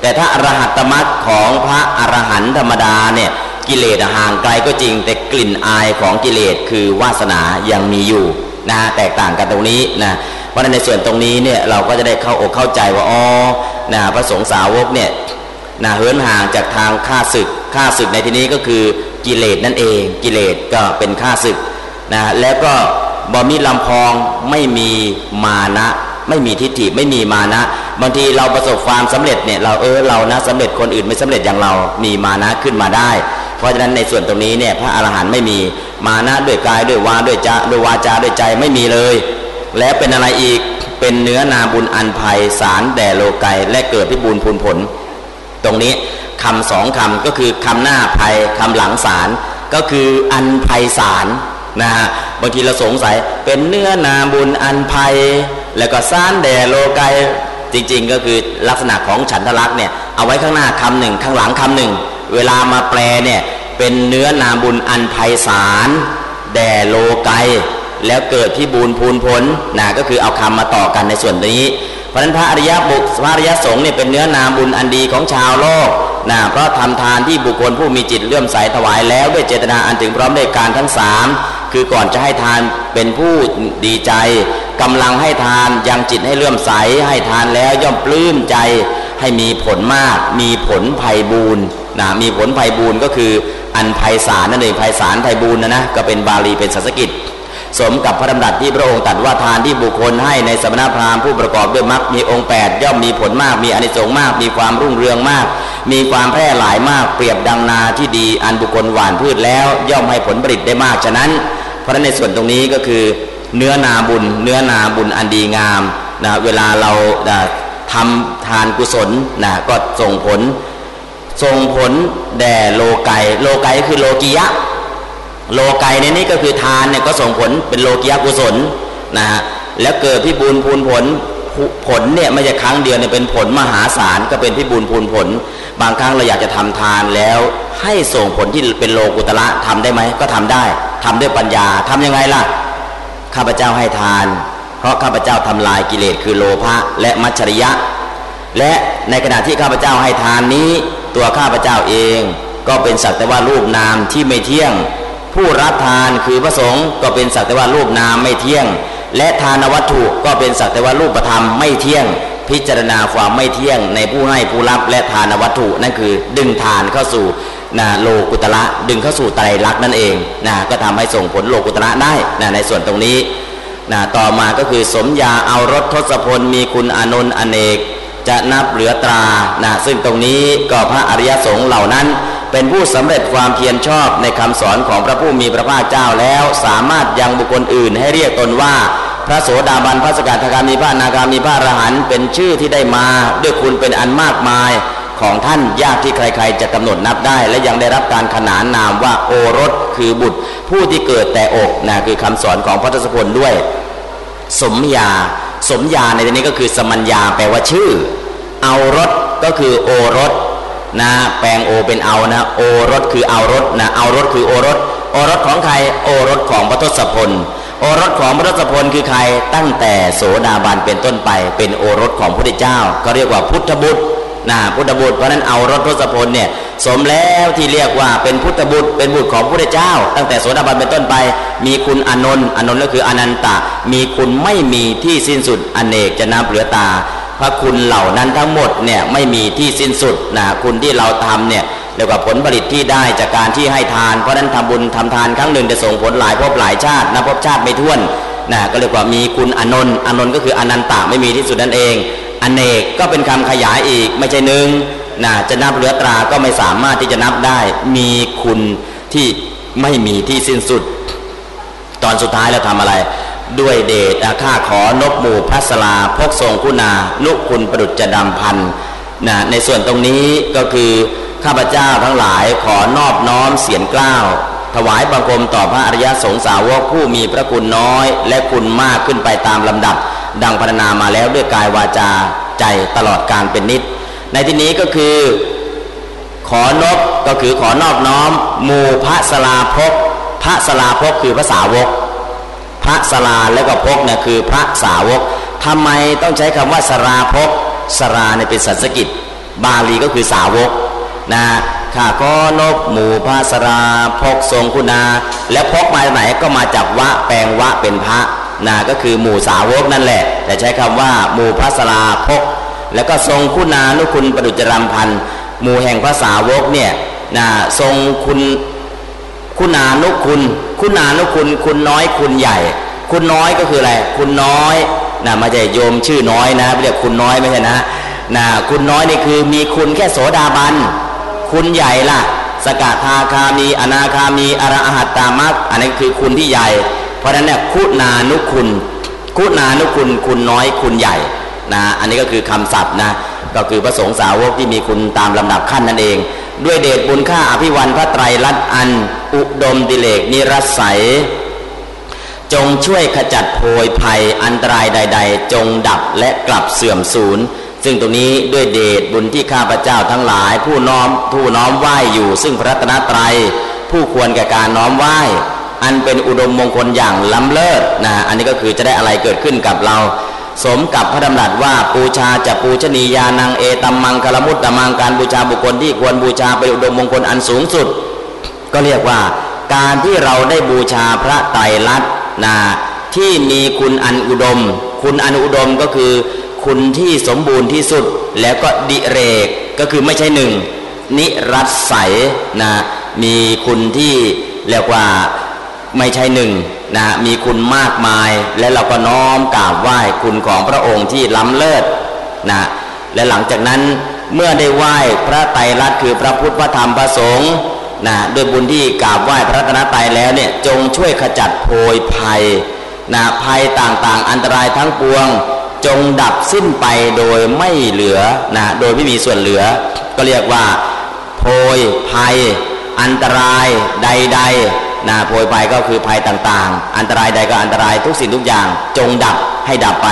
แต่ถ้าอรหัตมรรคของพระอรหันต์ธรรมดาเนี่ยกิเลสห่างไกลก็จริง แต่กลิ่นอายของกิเลสคือวาสนายังมีอยู่นะแตกต่างกันตรงนี้นะเพราะในส่วนตรงนี้เนี่ยเราก็จะได้เข้าอกเข้าใจว่าอ๋อนะพระสงฆ์สาวกเนี่ยนะเหินห่างจากทางฆ่าศึกฆ่าศึกในที่นี้ก็คือกิเลสนั่นเอง กิเลสก็เป็นฆ่าศึกนะแล้วก็บอมีลำพองไม่มีมานะ ไม่มีทิฏฐิไม่มีมานะ บางทีเราประสบความสำเร็จเนี่ยเราเออเรานะสำเร็จคนอื่นไม่สำเร็จอย่างเรามีมานะขึ้นมาได้ เพราะฉะนั้นในส่วนตรงนี้เนี่ยพระอรหันต์ไม่มีมานะด้วยกายด้วยวาด้วยจาด้วยวาจาด้วยใจไม่มีเลย และเป็นอะไรอีกเป็นเนื้อนาบุญอันภัยสารแด่โลกายและเกิดพิบูลพูนผล ตรงนี้คำสองคำก็คือคำหน้าภัยคำหลังสารก็คืออันภัยสารนะฮะบางทีเราสงสัยเป็นเนื้อนาบุญอันภัย แล้วก็สารแดโลกายจริง ๆ ก็คือลักษณะของฉันทลักษณ์เนี่ยเอาไว้ข้างหน้าคำหนึ่งข้างหลังคำหนึ่งเวลามาแปลเนี่ยเป็นเนื้อนามบุญอันไพศาลแด่โลไกแล้วเกิดที่บูญพูนผลนะก็คือเอาคำมาต่อกันในส่วนนี้ เพราะนั้นพระอริยบุคพระอริยสงฆ์เนี่ยเป็นเนื้อนามบุญอันดีของชาวโลกนะเพราะทำทานที่บุคคลผู้มีจิตเลื่อมใสถวายแล้วด้วยเจตนาอันถึงพร้อมด้วยการทั้งสาม คือก่อนจะให้ทานเป็นผู้ดีใจกำลังให้ทานยังจิตให้เลื่อมใสให้ทานแล้วย่อมปลื้มใจให้มีผลมาก มีผลภัยบูนนะมีผลภัยบูนก็คืออันภัยสารนั่นเองภัยสารภัยบูนนะนะก็เป็นบาลีเป็นสันสกิตสมกับพระดำรัสที่พระองค์ตรัสว่าทานที่บุคคลให้ในสมณพราหมณ์ผู้ประกอบด้วยมรรคมีองค์ 8 ย่อมมีผลมาก มีอนิสงส์มาก มีความรุ่งเรืองมาก มีความแพร่หลายมากเปรียบดังนาที่ดีอันบุคคลหว่านพืชแล้ว ย่อมให้ผลผลิตได้มากฉะนั้น เพราะในส่วนตรงนี้ก็คือเนื้อนาบุญ เนื้อนาบุญอันดีงามนะเวลาเราทำทานกุศลนะก็ส่งผล ส่งผลแด่โลไกโลไกคือโลกิยะ โลไกในนี้ก็คือทานเนี่ยก็ส่งผลเป็นโลกิยากุศลนะฮะแล้วเกิดพิบูลพูนผลผลเนี่ยไม่ใช่ครั้งเดียวเนี่ยเป็นผลมหาศาลก็เป็นพิบูลพูนผล บางครั้งเราอยากจะทำทานแล้วให้ส่งผลที่เป็นโลกุตระทำได้ไหมก็ทำได้ ทำด้วยปัญญาทํำยังไงล่ะข้าพเจ้าให้ทาน เพราะข้าพเจ้าทำลายกิเลสคือโลภะและมัจฉริยะ และในขณะที่ข้าพเจ้าให้ทานนี้ ตัวข้าพเจ้าเอง ก็เป็นสักแต่ว่ารูปนามที่ไม่เที่ยง ผู้รับทานคือพระสงฆ์ก็เป็นสักแต่ว่ารูปนามไม่เที่ยง และทานวัตถุก็เป็นสักแต่ว่ารูปธรรมไม่เที่ยง พิจารณาความไม่เที่ยงในผู้ให้ผู้รับและทานวัตถุนั่นคือดึงทานเข้าสู่ นะโลกุตระดึงเข้าสู่ไตรลักษณ์นั่นเองนะก็ทำให้ส่งผลโลกุตระได้นะในส่วนตรงนี้นะต่อมาก็คือสมยาเอารถทศพลมีคุณอนนท์อเนก จะนับเหลือตรานะซึ่งตรงนี้ก็พระอริยสงฆ์เหล่านั้น เป็นผู้สำเร็จความเพียรชอบในคำสอนของพระผู้มีพระภาคเจ้าแล้ว สามารถยังบุคคลอื่นให้เรียกตนว่าพระโสดาบันพระสกทาคามีพระนาคามีพระอรหันต์เป็นชื่อที่ได้มา ด้วยคุณเป็นอันมากมาย ของท่านยากที่ใคร ๆ จะกำหนดนับได้ และยังได้รับการขนานนามว่าโอรสคือบุตร ผู้ที่เกิดแต่อกนะคือคำสอนของพระทศพลด้วย สมยา สมยาในที่นี้ก็คือสมัญญาแปลว่าชื่อ เอารสก็คือโอรสนะแปลงโอเป็นเอานะโอรสคือเอารสนะเอารสคือโอรสโอรสของใครโอรสของพระทศพลโอรสของพระทศพลคือใครตั้งแต่โสดาบันเป็นต้นไปเป็นโอรสของพระพุทธเจ้า ก็เรียกว่าพุทธบุตร นะพุทธบุตรเพราะนั้นเอารถทศพลเนี่ยสมแล้วที่เรียกว่าเป็นพุทธบุตรเป็นบุตรของพระเจ้า ตั้งแต่โสดาบันเป็นต้นไป มีคุณอนนท์อนนท์ก็คืออนันตะ มีคุณไม่มีที่สิ้นสุดอเนกจะนับเหลือตา พระคุณเหล่านั้นทั้งหมดเนี่ยไม่มีที่สิ้นสุดนะคุณที่เราทำเนี่ยเรียกว่าผลผลิตที่ได้จากการที่ให้ทาน เพราะนั้นทำบุญทำทานครั้งหนึ่งจะส่งผลหลายภพหลายชาตินับภพชาติไม่ท้วนนะก็เรียกว่ามีคุณอนนท์อนนท์ก็คืออนันตะไม่มีที่สุดนั่นเอง อเนกก็เป็นคำขยายอีกไม่ใช่หนึ่งนะจะนับเหลือตราก็ไม่สามารถที่จะนับได้ มีคุณที่ไม่มีที่สิ้นสุด ตอนสุดท้ายเราทำอะไร ด้วยเดชอาฆาขอนบหมู่พัสลาพกทรงคุณานุคุณประดุจจะดำพันนะในส่วนตรงนี้ก็คือข้าพเจ้าทั้งหลายขอนอบน้อมเสียงกล้าว ถวายบังคมต่อพระอริยสงสาวกผู้มีพระคุณน้อย และคุณมากขึ้นไปตามลำดับ ดังพรรณนามาแล้วด้วยกายวาจาใจตลอดการเป็นนิด ในที่นี้ก็คือ ขอนบก็คือขอนอบน้อมหมู่พระสลาพกพระสลาพกคือพระสาวก พระสลาแล้วก็พกเนี่ยคือพระสาวกทำไมต้องใช้คำว่าสราพกสราเนี่ยเป็นสันสกิตบาลีก็คือสาวกนะข้าก็นบหมู่พระสราพกทรงคุณา แล้วพกมาจากไหนก็มาจากวะแปลงวะเป็นพระ นะก็คือหมู่สาวกนั่นแหละ แต่ใช้คำว่าหมู่พระสราพก แล้วก็ทรงคุณานุคุณประดุจรำพันหมู่แห่งพระสาวกเนี่ยนะทรงคุณคุณานุคุณ คุณานุคุณ คุณน้อยคุณใหญ่ คุณน้อยก็คืออะไร คุณน้อยนะมาจะโยมชื่อน้อยนะเรียกคุณน้อยไม่ใช่นะนะคุณน้อยนี่คือมีคุณแค่โสดาบัน คุณใหญ่ล่ะ สกทาคามี อนาคามีอรหัตตามักอันนี้คือคุณที่ใหญ่ เพราะฉะนั้นเนี่ยคุณานุคุณ คุณานุคุณคุณน้อยคุณใหญ่นะอันนี้ก็คือคำศัพท์นะก็คือพระสงฆ์สาวกที่มีคุณตามลำดับขั้นนั่นเอง ด้วยเดชบุญค่าอภิวันพระไตรลัตอัน อุดมดิเลกนิรัสัยจงช่วยขจัดโพยภัยอันตรายใด ๆ จงดับและกลับเสื่อมสูญซึ่งตรงนี้ด้วยเดชบุญที่ข้าพเจ้าทั้งหลาย ผู้น้อมผู้น้อมไหว้อยู่ ซึ่งพระตนตรัย ผู้ควรแก่การน้อมไหว้ อันเป็นอุดมมงคลอย่างล้ำเลิศนะอันนี้ก็คือจะได้อะไรเกิดขึ้นกับเรา สมกับพระดำรัสว่าปูชาจะปูชนียานังเอตัมมังคลมุตตมังการบูชาบุคคลที่ควรบูชาไปอุดมมงคลอันสูงสุด ก็เรียกว่าการที่เราได้บูชาพระไตรลัตน์นะที่มีคุณอันอุดม คุณอันอุดมก็คือ คุณที่สมบูรณ์ที่สุดแล้วก็ดิเรกก็คือไม่ใช่หนึ่งนิรัตใสนะมีคุณที่เรียกว่า ไม่ใช่หนึ่งนะมีคุณมากมาย และเราก็น้อมกราบไหว้คุณของพระองค์ที่ล้ำเลิศนะและหลังจากนั้นเมื่อได้ไหว้พระไตรลักษณ์คือพระพุทธพระธรรมพระสงฆ์นะโดยบุญที่กราบไหว้พระรัตนตรัยแล้วเนี่ยจงช่วยขจัดโพยภัยนะภัยต่างๆ อันตรายทั้งปวง จงดับสิ้นไปโดยไม่เหลือนะโดยไม่มีส่วนเหลือ ก็เรียกว่าโพยภัย อันตรายใด ๆ นะโพยภัยก็คือภัยต่างๆ อันตรายใดก็อันตรายทุกสิ่งทุกอย่าง จงดับให้ดับไป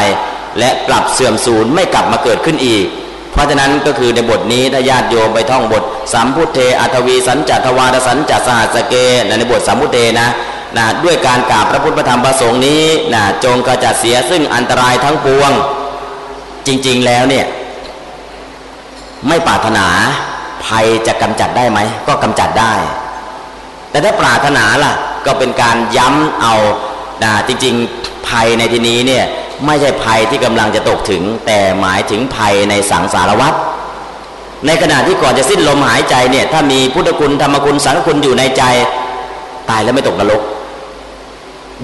และกลับเสื่อมสูญไม่กลับมาเกิดขึ้นอีก เพราะฉะนั้นก็คือในบทนี้ถ้าญาติโยมไปท่องบทสัมพุทเทอัทวีสัญจัตวาดสัญจัตสหัสเกในบทสัมพุทเทนะนะด้วยการกราบพระพุทธธรรมประสงค์นี้นะจงกระจัดเสียซึ่งอันตรายทั้งปวง จริงๆแล้วเนี่ยไม่ปรารถนาภัยจะกำจัดได้ไหม ก็กำจัดได้ แต่ถ้าปรารถนาล่ะก็เป็นการย้ำเอานะจริงๆภัยในที่นี้เนี่ยไม่ใช่ภัยที่กำลังจะตกถึง แต่หมายถึงภัยในสังสารวัฏในขณะที่ก่อนจะสิ้นลมหายใจเนี่ยถ้ามีพุทธคุณธรรมคุณสังฆคุณอยู่ในใจ ตายแล้วไม่ตกนรก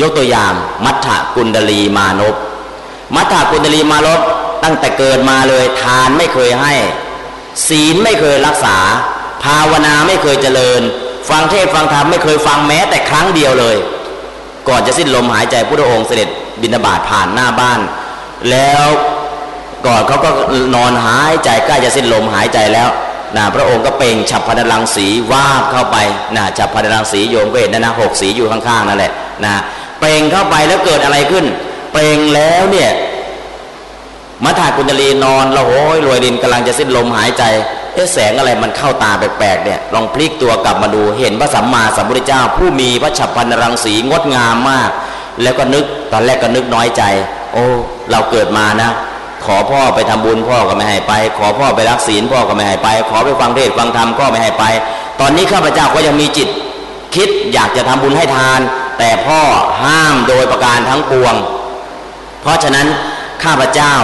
ยกตัวอย่าง มัทธกุณดลีมานพมัทธกุณดลีมานพตั้งแต่เกิดมาเลยทานไม่เคยให้ ศีลไม่เคยรักษา ภาวนาไม่เคยเจริญ ฟังเทศฟังธรรมไม่เคยฟังแม้แต่ครั้งเดียวเลย ก่อนจะสิ้นลมหายใจพุทธองค์เสด็จบินาบาตผ่านหน้าบ้าน แล้วก่อนเขาก็นอนหายใจใกล้จะสิ้นลมหายใจแล้วนะพระองค์ก็เป่งฉับพันลังสีวาบเข้าไปนะฉับพันลังสีโยมก็เห็นนะนะหกสีอยู่ข้างๆนั่นแหละนะเป่งเข้าไปแล้วเกิดอะไรขึ้น เป่งแล้วเนี่ยมัทธากุณลีนอนละโหยรวยดินกำลังจะสิ้นลมหายใจ เอ๊ะแสงอะไรมันเข้าตาแปลกๆเนี่ยลองพลิกตัวกลับมาดูเห็นพระสัมมาสัมพุทธเจ้า ผู้มีพระฉับพันรังสีงดงามมาก แล้วก็นึกตอนแรกก็นึกน้อยใจ โอ้เราเกิดมานะ ขอพ่อไปทำบุญพ่อก็ไม่ให้ไป ขอพ่อไปรักศีลพ่อก็ไม่ให้ไป ขอไปฟังเทศฟังธรรมก็ไม่ให้ไป ตอนนี้ข้าพเจ้าก็ยังมีจิต คิดอยากจะทำบุญให้ทาน แต่พ่อห้ามโดยประการทั้งปวง เพราะฉะนั้นข้าพเจ้า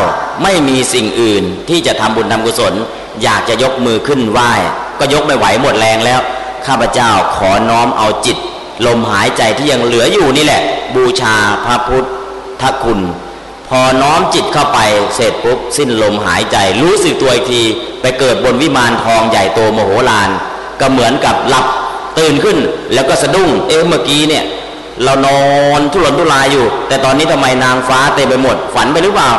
ไม่มีสิ่งอื่นที่จะทำบุญทำกุศล อยากจะยกมือขึ้นไหว้ ก็ยกไม่ไหวหมดแรงแล้ว ข้าพเจ้าขอน้อมเอาจิต ลมหายใจที่ยังเหลืออยู่นี่แหละ บูชาพระพุทธคุณ พอน้อมจิตเข้าไปเสร็จปุ๊บสิ้นลมหายใจ รู้สึกตัวอีกที ไปเกิดบนวิมานทองใหญ่โตโมโหฬารก็เหมือนกับหลับตื่นขึ้นแล้วก็สะดุ้งเอ๊ะเมื่อกี้เนี่ยเรานอนทุรนทุรายอยู่ แต่ตอนนี้ทำไมนางฟ้าเต็มไปหมด ฝันไปหรือเปล่า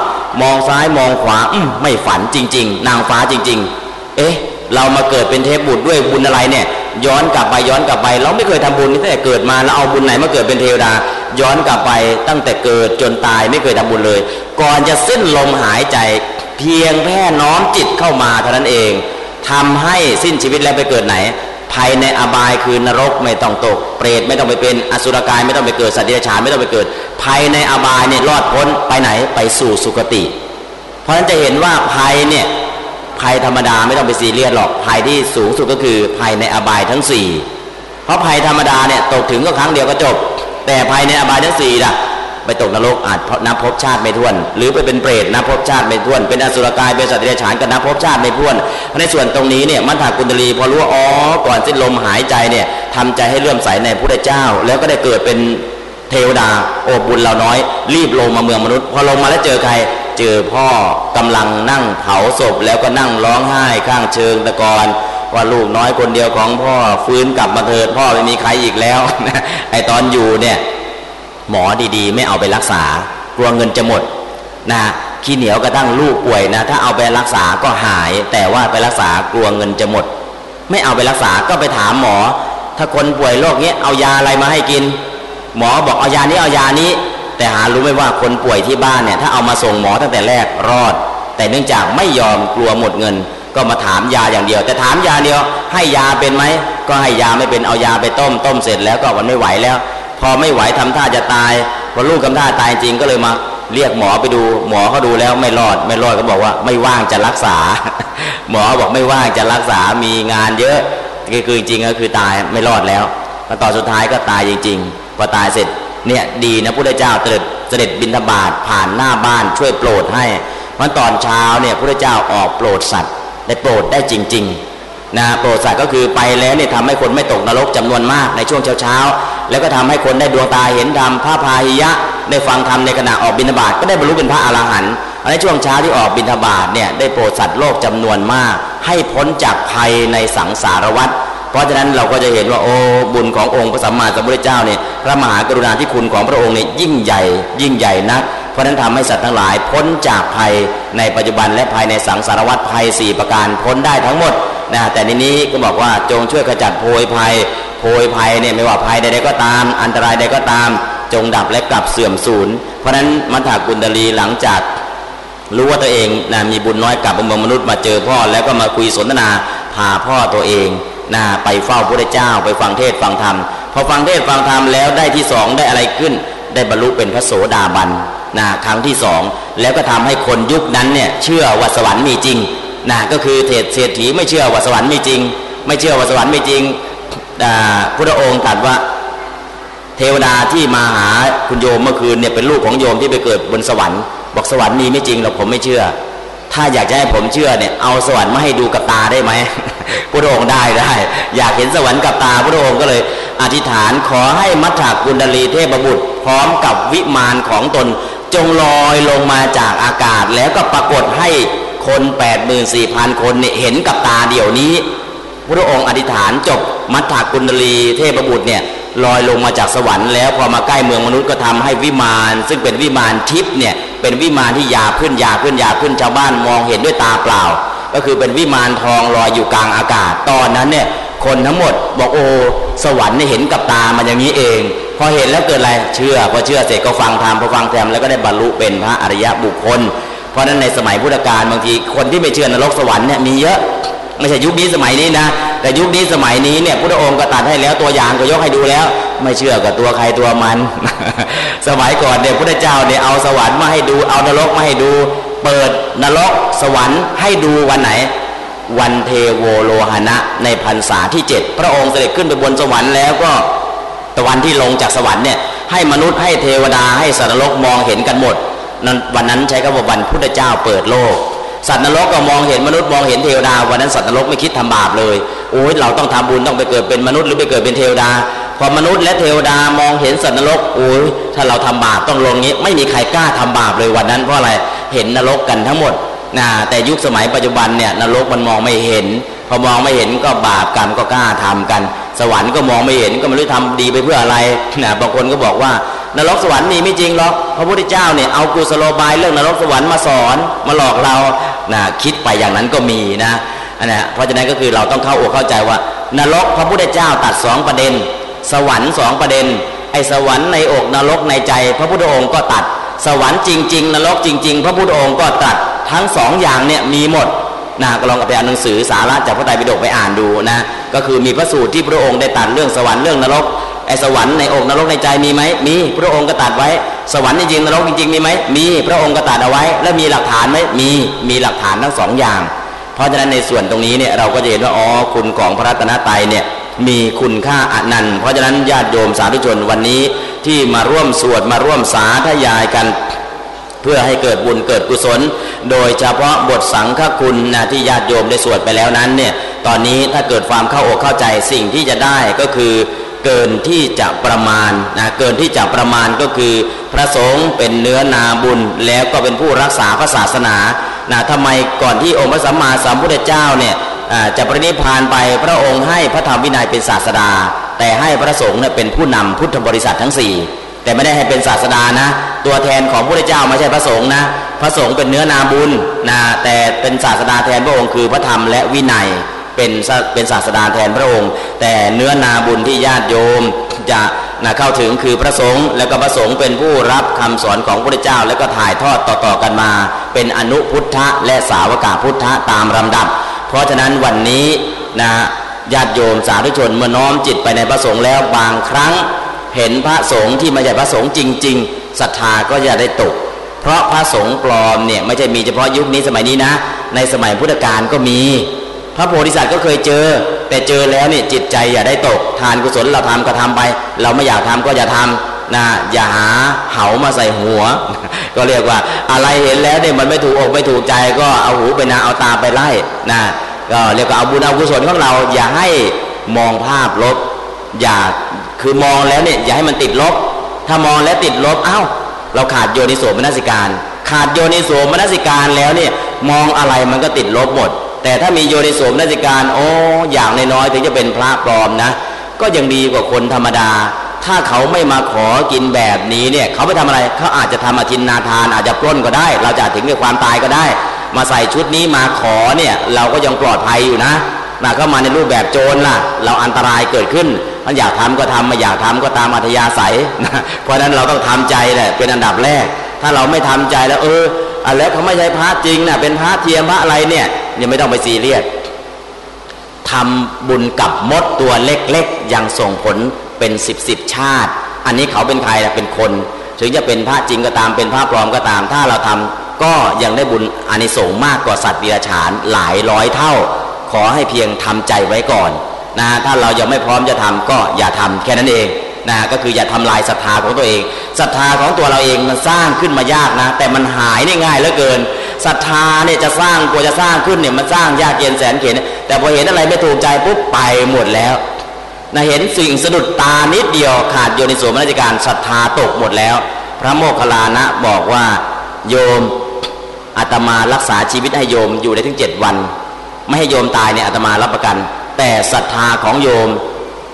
มองซ้ายมองขวาอืมไม่ฝันจริง ๆ นางฟ้าจริง ๆ เอ๊ะ เรามาเกิดเป็นเทพบุตรด้วยบุญอะไรเนี่ย ย้อนกลับไปย้อนกลับไป เราไม่เคยทำบุญตั้งแต่เกิดมาแล้วเอาบุญไหนมาเกิดเป็นเทวดา ย้อนกลับไปตั้งแต่เกิดจนตายไม่เคยทำบุญเลย ก่อนจะสิ้นลมหายใจ เพียงแค่น้อมจิตเข้ามาเท่านั้นเองทำให้สิ้นชีวิตแล้วไปเกิดไหน ภัยในอบายคือนรกไม่ต้องตก เปรตไม่ต้องไปเป็นอสุรกายไม่ต้องไปเกิดสัตว์เดรัจฉานไม่ต้องไปเกิด ภัยในอบายเนี่ยรอดพ้นไปไหนไปสู่สุคติ เพราะฉะนั้นจะเห็นว่าภัยเนี่ยภัยธรรมดาไม่ต้องไปซีเรียสหรอกภัยที่สูงสุดก็คือภัยในอบายทั้งสี่เพราะภัยธรรมดาเนี่ยตกถึงก็ครั้งเดียวก็จบ แต่ภัยในอบายทั้งสี่ล่ะ ตกนรกอาจนับภพชาติไม่ท้วน หรือไปเป็นเปรตนับภพชาติไม่ท้วน เป็นอสุรกายเป็นสัตว์เดรัจฉานก็นับภพชาติไม่ท้วน ในส่วนตรงนี้เนี่ยมันถากุณดลีพอรู้ว่าอ๋อก่อนสิ้นลมหายใจเนี่ยทำใจให้เลื่อมใสในพระเจ้า แล้วก็ได้เกิดเป็นเทวดาโอ้บุญเราน้อย รีบลงมาเมืองมนุษย์ พอลงมาแล้วเจอใครเจอพ่อกำลังนั่งเผาศพแล้วก็นั่งร้องไห้ข้างเชิงตะกอนว่าลูกน้อยคนเดียวของพ่อฟื้นกลับมาเถิดพ่อไม่มีใครอีกแล้วไอตอนอยู่เนี่ย หมอดีๆ ไม่เอาไปรักษากลัวเงินจะหมดนะขี้เหนียวกระทั่งลูกป่วยนะถ้าเอาไปรักษาก็หาย แต่ว่าไปรักษากลัวเงินจะหมด ไม่เอาไปรักษาก็ไปถามหมอ ถ้าคนป่วยโรคนี้เอายาอะไรมาให้กิน หมอบอกเอายานี้เอายานี้ แต่หารู้ไหมว่าคนป่วยที่บ้านเนี่ยถ้าเอามาส่งหมอตั้งแต่แรกรอด แต่เนื่องจากไม่ยอมกลัวหมดเงิน ก็มาถามยาอย่างเดียว แต่ถามยาเดียว ให้ยาเป็นไหมก็ให้ยาไม่เป็นเอายาไปต้มต้มเสร็จแล้วก็มันไม่ไหวแล้ว พอไม่ไหวทำท่าจะตายพอลูกทำท่าตายจริงก็เลยมา เรียกหมอไปดู หมอเขาดูแล้วไม่รอด ไม่รอดก็บอกว่าไม่ว่างจะรักษา หมอบอกไม่ว่างจะรักษามีงานเยอะคือจริงก็คือตายไม่รอดแล้วแล้วตอนสุดท้ายก็ตายจริง ๆ พอตายเสร็จเนี่ยดีนะพุทธเจ้าตรัสเสด็จบิณฑบาตผ่านหน้าบ้านช่วยโปรดให้เพราะตอนเช้าเนี่ยพระเจ้าออกโปรดสัตว์ได้โปรดได้จริง ๆ นะโปรดสัตว์ก็คือไปแล้วเนี่ยทำให้คนไม่ตกนรกจำนวนมากในช่วงเช้าๆ แล้วก็ทำให้คนได้ดวงตาเห็นธรรมพระพาหิยะ ได้ฟังธรรมในขณะออกบิณฑบาตก็ได้บรรลุเป็นพระอรหันต์ในช่วงเช้าที่ออกบิณฑบาตเนี่ยได้โปรดสัตว์โลกจำนวนมาก ให้พ้นจากภัยในสังสารวัฏเพราะฉะนั้นเราก็จะเห็นว่าโอ้บุญขององค์พระสัมมาสัมพุทธเจ้าเนี่ยพระมหากรุณาธิคุณของพระองค์เนี่ยยิ่งใหญ่ ยิ่งใหญ่นัก เพราะนั้นทำให้สัตว์ทั้งหลายพ้นจากภัยในปัจจุบันและภายในสังสารวัฏภัย 4 ประการพ้นได้ทั้งหมดนะแต่ในนี้ก็บอกว่าจงช่วยขจัดโพยภัยโพยภัยเนี่ยไม่ว่าภัยใดๆก็ตาม อันตรายใดก็ตาม จงดับและกลับเสื่อมสูญเพราะนั้นมัทธากุณดลีหลังจากรู้ว่าตัวเองนะมีบุญน้อยกลับเมืองมนุษย์มาเจอพ่อแล้วก็มาคุยสนทนาพาพ่อตัวเองนะไปเฝ้าพระเจ้าไปฟังเทศฟังธรรมพอฟังเทศฟังธรรมแล้วได้ที่สองได้อะไรขึ้น ได้บรรลุเป็นพระโสดาบันนะครั้งที่สองแล้วก็ทำให้คนยุคนั้นเนี่ยเชื่อว่าสวรรค์มีจริงนะก็คือเศเศรษฐีไม่เชื่อว่าสวรรค์มีจริง ไม่เชื่อว่าสวรรค์มีจริงพระองค์ตรัสว่าเทวดาที่มาหาคุณโยมเมื่อคืนเนี่ยเป็นลูกของโยมที่ไปเกิดบนสวรรค์บอกสวรรค์มีไม่จริงหรอกผมไม่เชื่อ ถ้าอยากจะให้ผมเชื่อเนี่ยเอาสวรรค์มาให้ดูกับตาได้ไหมพระองค์ได้ได้ อยากเห็นสวรรค์กับตาพระองค์ก็เลย อธิษฐานขอให้มัทธกุณดลีเทพบุตร พร้อมกับวิมานของตน จงลอยลงมาจากอากาศ แล้วก็ปรากฏให้คน84,000 คนเนี่ยเห็นกับตาเดี๋ยวนี้พระองค์อธิษฐานจบมัทธกุณดลีเทพบุตรเนี่ยลอยลงมาจากสวรรค์แล้วพอมาใกล้เมืองมนุษย์ก็ทำให้วิมาน ซึ่งเป็นวิมานทิพย์เนี่ยเป็นวิมานที่ยาขึ้นยาขึ้นยาขึ้นชาวบ้านมองเห็นด้วยตาเปล่า ก็คือเป็นวิมานทองลอยอยู่กลางอากาศ ตอนนั้นเนี่ย คนทั้งหมด บอกโอ้สวรรค์เนี่ยเห็นกับตามันอย่างนี้เอง พอเห็นแล้วเกิดอะไรเชื่อพอเชื่อเสร็จก็ฟังธรรมพอฟังธรรมแล้วก็ได้บรรลุเป็นพระอริยบุคคล เพราะนั้นในสมัยพุทธกาลบางทีคนที่ไม่เชื่อนรกสวรรค์เนี่ยมีเยอะไม่ใช่ยุคนี้สมัยนี้นะ แต่ยุคนี้สมัยนี้เนี่ยพระองค์ก็ตัดให้แล้วตัวอย่างก็ยกให้ดูแล้ว ไม่เชื่อกับตัวใครตัวมัน สมัยก่อนเนี่ยพระเจ้าเนี่ยเอาสวรรค์มาให้ดูเอานรกมาให้ดู เปิดนรกสวรรค์ให้ดูวันไหน วันเทโวโลหณะในพรรษาที่เจ็ดพระองค์เสด็จขึ้นไปบนสวรรค์แล้วก็ตะวันที่ลงจากสวรรค์เนี่ยให้มนุษย์ให้เทวดาให้สัตว์นรกมองเห็นกันหมดนั้นวันนั้นใช้คำว่าวันพุทธเจ้าเปิดโลก สัตว์นรกก็มองเห็นมนุษย์มองเห็นเทวดา วันนั้นสัตว์นรกไม่คิดทำบาปเลยโอ้ยเราต้องทำบุญต้องไปเกิดเป็นมนุษย์หรือไปเกิดเป็นเทวดาพอมนุษย์และเทวดามองเห็นสัตว์นรกโอ้ยถ้าเราทำบาปต้องลงนี้ ไม่มีใครกล้าทำบาปเลยวันนั้นเพราะอะไรเห็นนรกกันทั้งหมด นะแต่ยุคสมัยปัจจุบันเนี่ยนรกมันมองไม่เห็น พอมองไม่เห็นก็บาปกรรมก็กล้าทำกัน สวรรค์ก็มองไม่เห็นก็ไม่รู้ทำดีไปเพื่ออะไรนะบางคนก็บอกว่านรกสวรรค์มีไม่จริงหรอกพระพุทธเจ้าเนี่ยเอากุศโลบายเรื่องนรกสวรรค์มาสอนมาหลอกเรานะคิดไปอย่างนั้นก็มีนะอันนี้เพราะฉะนั้นก็คือเราต้องเข้าอกเข้าใจว่า นรกพระพุทธเจ้าตัดสองประเด็น สวรรค์สองประเด็น ไอ้สวรรค์ในอกนรกในใจ พระพุทธองค์ก็ตัด สวรรค์จริง ๆ นรกจริง ๆ พระพุทธองค์ก็ตัด ทั้งสองอย่างเนี่ยมีหมดนะก็ลองไปอ่านหนังสือสาระจากพระไตรปิฎกไปอ่านดูนะก็คือมีพระสูตรที่พระองค์ได้ตัดเรื่องสวรรค์เรื่องนรกไอ้สวรรค์ในอกนรกในใจมีไหมมีพระองค์ก็ตัดไว้ สวรรค์จริงนรกจริงมีไหมมีพระองค์ก็ตัดเอาไว้ แล้วมีหลักฐานไหมมีมีหลักฐานทั้งสองอย่าง เพราะฉะนั้นในส่วนตรงนี้เนี่ยเราก็จะเห็นว่าอ๋อคุณของพระรัตนตรัยเนี่ยมีคุณค่าอนันต์เพราะฉะนั้นญาติโยมสาธุชนวันนี้ที่มาร่วมสวดมาร่วมสาธยายกัน เพื่อให้เกิดบุญเกิดกุศล โดยเฉพาะบทสังฆคุณนะที่ญาติโยมได้สวดไปแล้วนั้นเนี่ยตอนนี้ถ้าเกิดความเข้าอกเข้าใจสิ่งที่จะได้ก็คือเกินที่จะประมาณนะเกินที่จะประมาณก็คือพระสงฆ์เป็นเนื้อนาบุญแล้วก็เป็นผู้รักษาพระศาสนานะทำไมก่อนที่องค์พระสัมมาสัมพุทธเจ้าเนี่ยจะปรินิพานไปพระองค์ให้พระธรรมวินัยเป็นศาสดา แต่ให้พระสงฆ์เนี่ยเป็นผู้นำพุทธบริษัททั้งสี่ แต่ไม่ได้ให้เป็นศาสดานะ ตัวแทนของพระเจ้าไม่ใช่พระสงฆ์นะ พระสงฆ์เป็นเนื้อนาบุญนะแต่เป็นศาสดาแทนพระองค์คือพระธรรมและวินัยเป็นเป็นศาสดาแทนพระองค์ แต่เนื้อนาบุญที่ญาติโยมจะนะเข้าถึงคือพระสงฆ์แล้วก็พระสงฆ์เป็นผู้รับคำสอนของพระเจ้า แล้วก็ถ่ายทอดต่อๆกันมา เป็นอนุพุทธะและสาวกาพุทธะตามลำดับ เพราะฉะนั้นวันนี้นะญาติโยมสาธุชนเมื่อน้อมจิตไปในพระสงฆ์แล้วบางครั้ง เห็นพระสงฆ์ที่ไม่ใช่พระสงฆ์จริง ๆศรัทธาก็จะได้ตก เพราะพระสงฆ์ปลอมเนี่ยไม่ใช่มีเฉพาะยุคนี้สมัยนี้นะ ในสมัยพุทธกาลก็มี พระโพธิสัตว์ก็เคยเจอ แต่เจอแล้วเนี่ยจิตใจอย่าได้ตก ทานกุศลเราทำก็ทำไป เราไม่อยากทำก็อย่าทำนะอย่าหาเหามาใส่หัว ก็เรียกว่า อะไรเห็นแล้วเนี่ยมันไม่ถูกอกไม่ถูกใจก็เอาหูไปนาเอาตาไปไล่นะก็เรียกว่าเอาบุญเอากุศลของเราอย่าให้มองภาพลบอย่า คือมองแล้วเนี่ยอย่าให้มันติดลบ ถ้ามองแล้วติดลบเอ้า เราขาดโยนิโสมนสิการ ขาดโยนิโสมนสิการแล้วเนี่ยมองอะไรมันก็ติดลบหมด แต่ถ้ามีโยนิโสมนสิการโอ้อย่างน้อยๆถึงจะเป็นพระปลอมนะ ก็ยังดีกว่าคนธรรมดา ถ้าเขาไม่มาขอกินแบบนี้เนี่ยเขาไปทำอะไรเขาอาจจะทำอาทินนาทาน อาจจะปล้นก็ได้ เราจะถึงกับความตายก็ได้ มาใส่ชุดนี้มาขอเนี่ยเราก็ยังปลอดภัยอยู่นะนะเข้ามาในรูปแบบโจรล่ะ เราอันตรายเกิดขึ้น มันอยากทำก็ทำไม่อยากทำก็ตามอัธยาศัยนะเพราะฉะนั้นเราต้องทำใจแหละเป็นอันดับแรก ถ้าเราไม่ทำใจแล้ว เอออะแล้วเขาไม่ใช่พระจริงนะเป็นพระเทียมพระอะไรเนี่ยยังไม่ต้องไปซีเรียสทำบุญกับมดตัวเล็กๆ ยังส่งผลเป็นสิบสิบชาติ อันนี้เขาเป็นใครเป็นคน ถึงจะเป็นพระจริงก็ตามเป็นพระปลอมก็ตาม ถ้าเราทำก็ยังได้บุญอานิสงส์มากกว่าสัตว์เดรัจฉานหลายร้อยเท่า ขอให้เพียงทำใจไว้ก่อน นะถ้าเรายังไม่พร้อมจะทำก็อย่าทำแค่นั้นเองนะก็คืออย่าทำลายศรัทธาของตัวเองศรัทธาของตัวเราเองมันสร้างขึ้นมายากนะ แต่มันหายได้ง่ายเหลือเกินศรัทธาเนี่ยจะสร้างกลัวจะสร้างขึ้นเนี่ยมันสร้างยากเย็นแสนเข็นแต่พอเห็นอะไรไม่ถูกใจปุ๊บไปหมดแล้วนะเห็นสิ่งสะดุดตานิดเดียวขาดโยนิโสมนสิการศรัทธาตกหมดแล้ว พระโมคคัลลานะบอกว่าโยมอาตมารักษาชีวิตให้โยมอยู่ได้ถึงเจ็ดวัน ไม่ให้โยมตายเนี่ยอาตมารับประกัน แต่ศรัทธาของโยม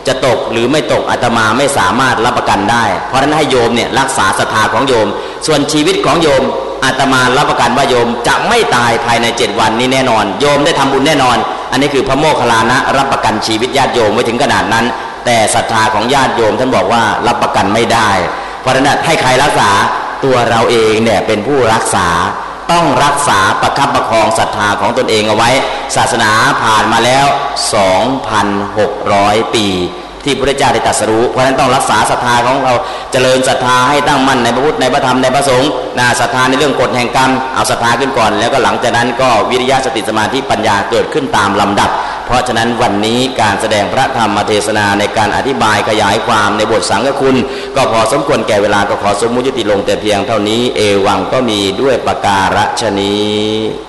จะตกหรือไม่ตกอาตมาไม่สามารถรับประกันได้ เพราะฉะนั้นให้โยมเนี่ยรักษาศรัทธาของโยม ส่วนชีวิตของโยมอาตมารับประกันว่าโยมจะไม่ตายภายในเจ็ดวันนี้แน่นอน โยมได้ทำบุญแน่นอน อันนี้คือพระโมคคัลลานะรับประกันชีวิตญาติโยมไว้ถึงขนาดนั้น แต่ศรัทธาของญาติโยมท่านบอกว่ารับประกันไม่ได้ เพราะฉะนั้นให้ใครรักษาตัวเราเองเนี่ยเป็นผู้รักษา ต้องรักษาประคับประคองศรัทธาของตนเองเอาไว้ ศาสนาผ่านมาแล้ว 2,600 ปี ที่พระเจ้าได้ตรัสรู้ เพราะฉะนั้นต้องรักษาศรัทธาของเราเจริญศรัทธาให้ตั้งมั่นในพระพุทธในพระธรรมในพระสงฆ์นาศรัทธาในเรื่องกฎแห่งกรรมเอาศรัทธาขึ้นก่อน แล้วก็หลังจากนั้นก็วิริยะสติสมาธิปัญญาเกิดขึ้นตามลำดับ เพราะฉะนั้นวันนี้การแสดงพระธรรมเทศนาในการอธิบายขยายความในบทสังฆคุณ ก็พอสมควรแก่เวลาก็ขอสมมุติลงแต่เพียงเท่านี้เอวังก็มีด้วยประการฉนี้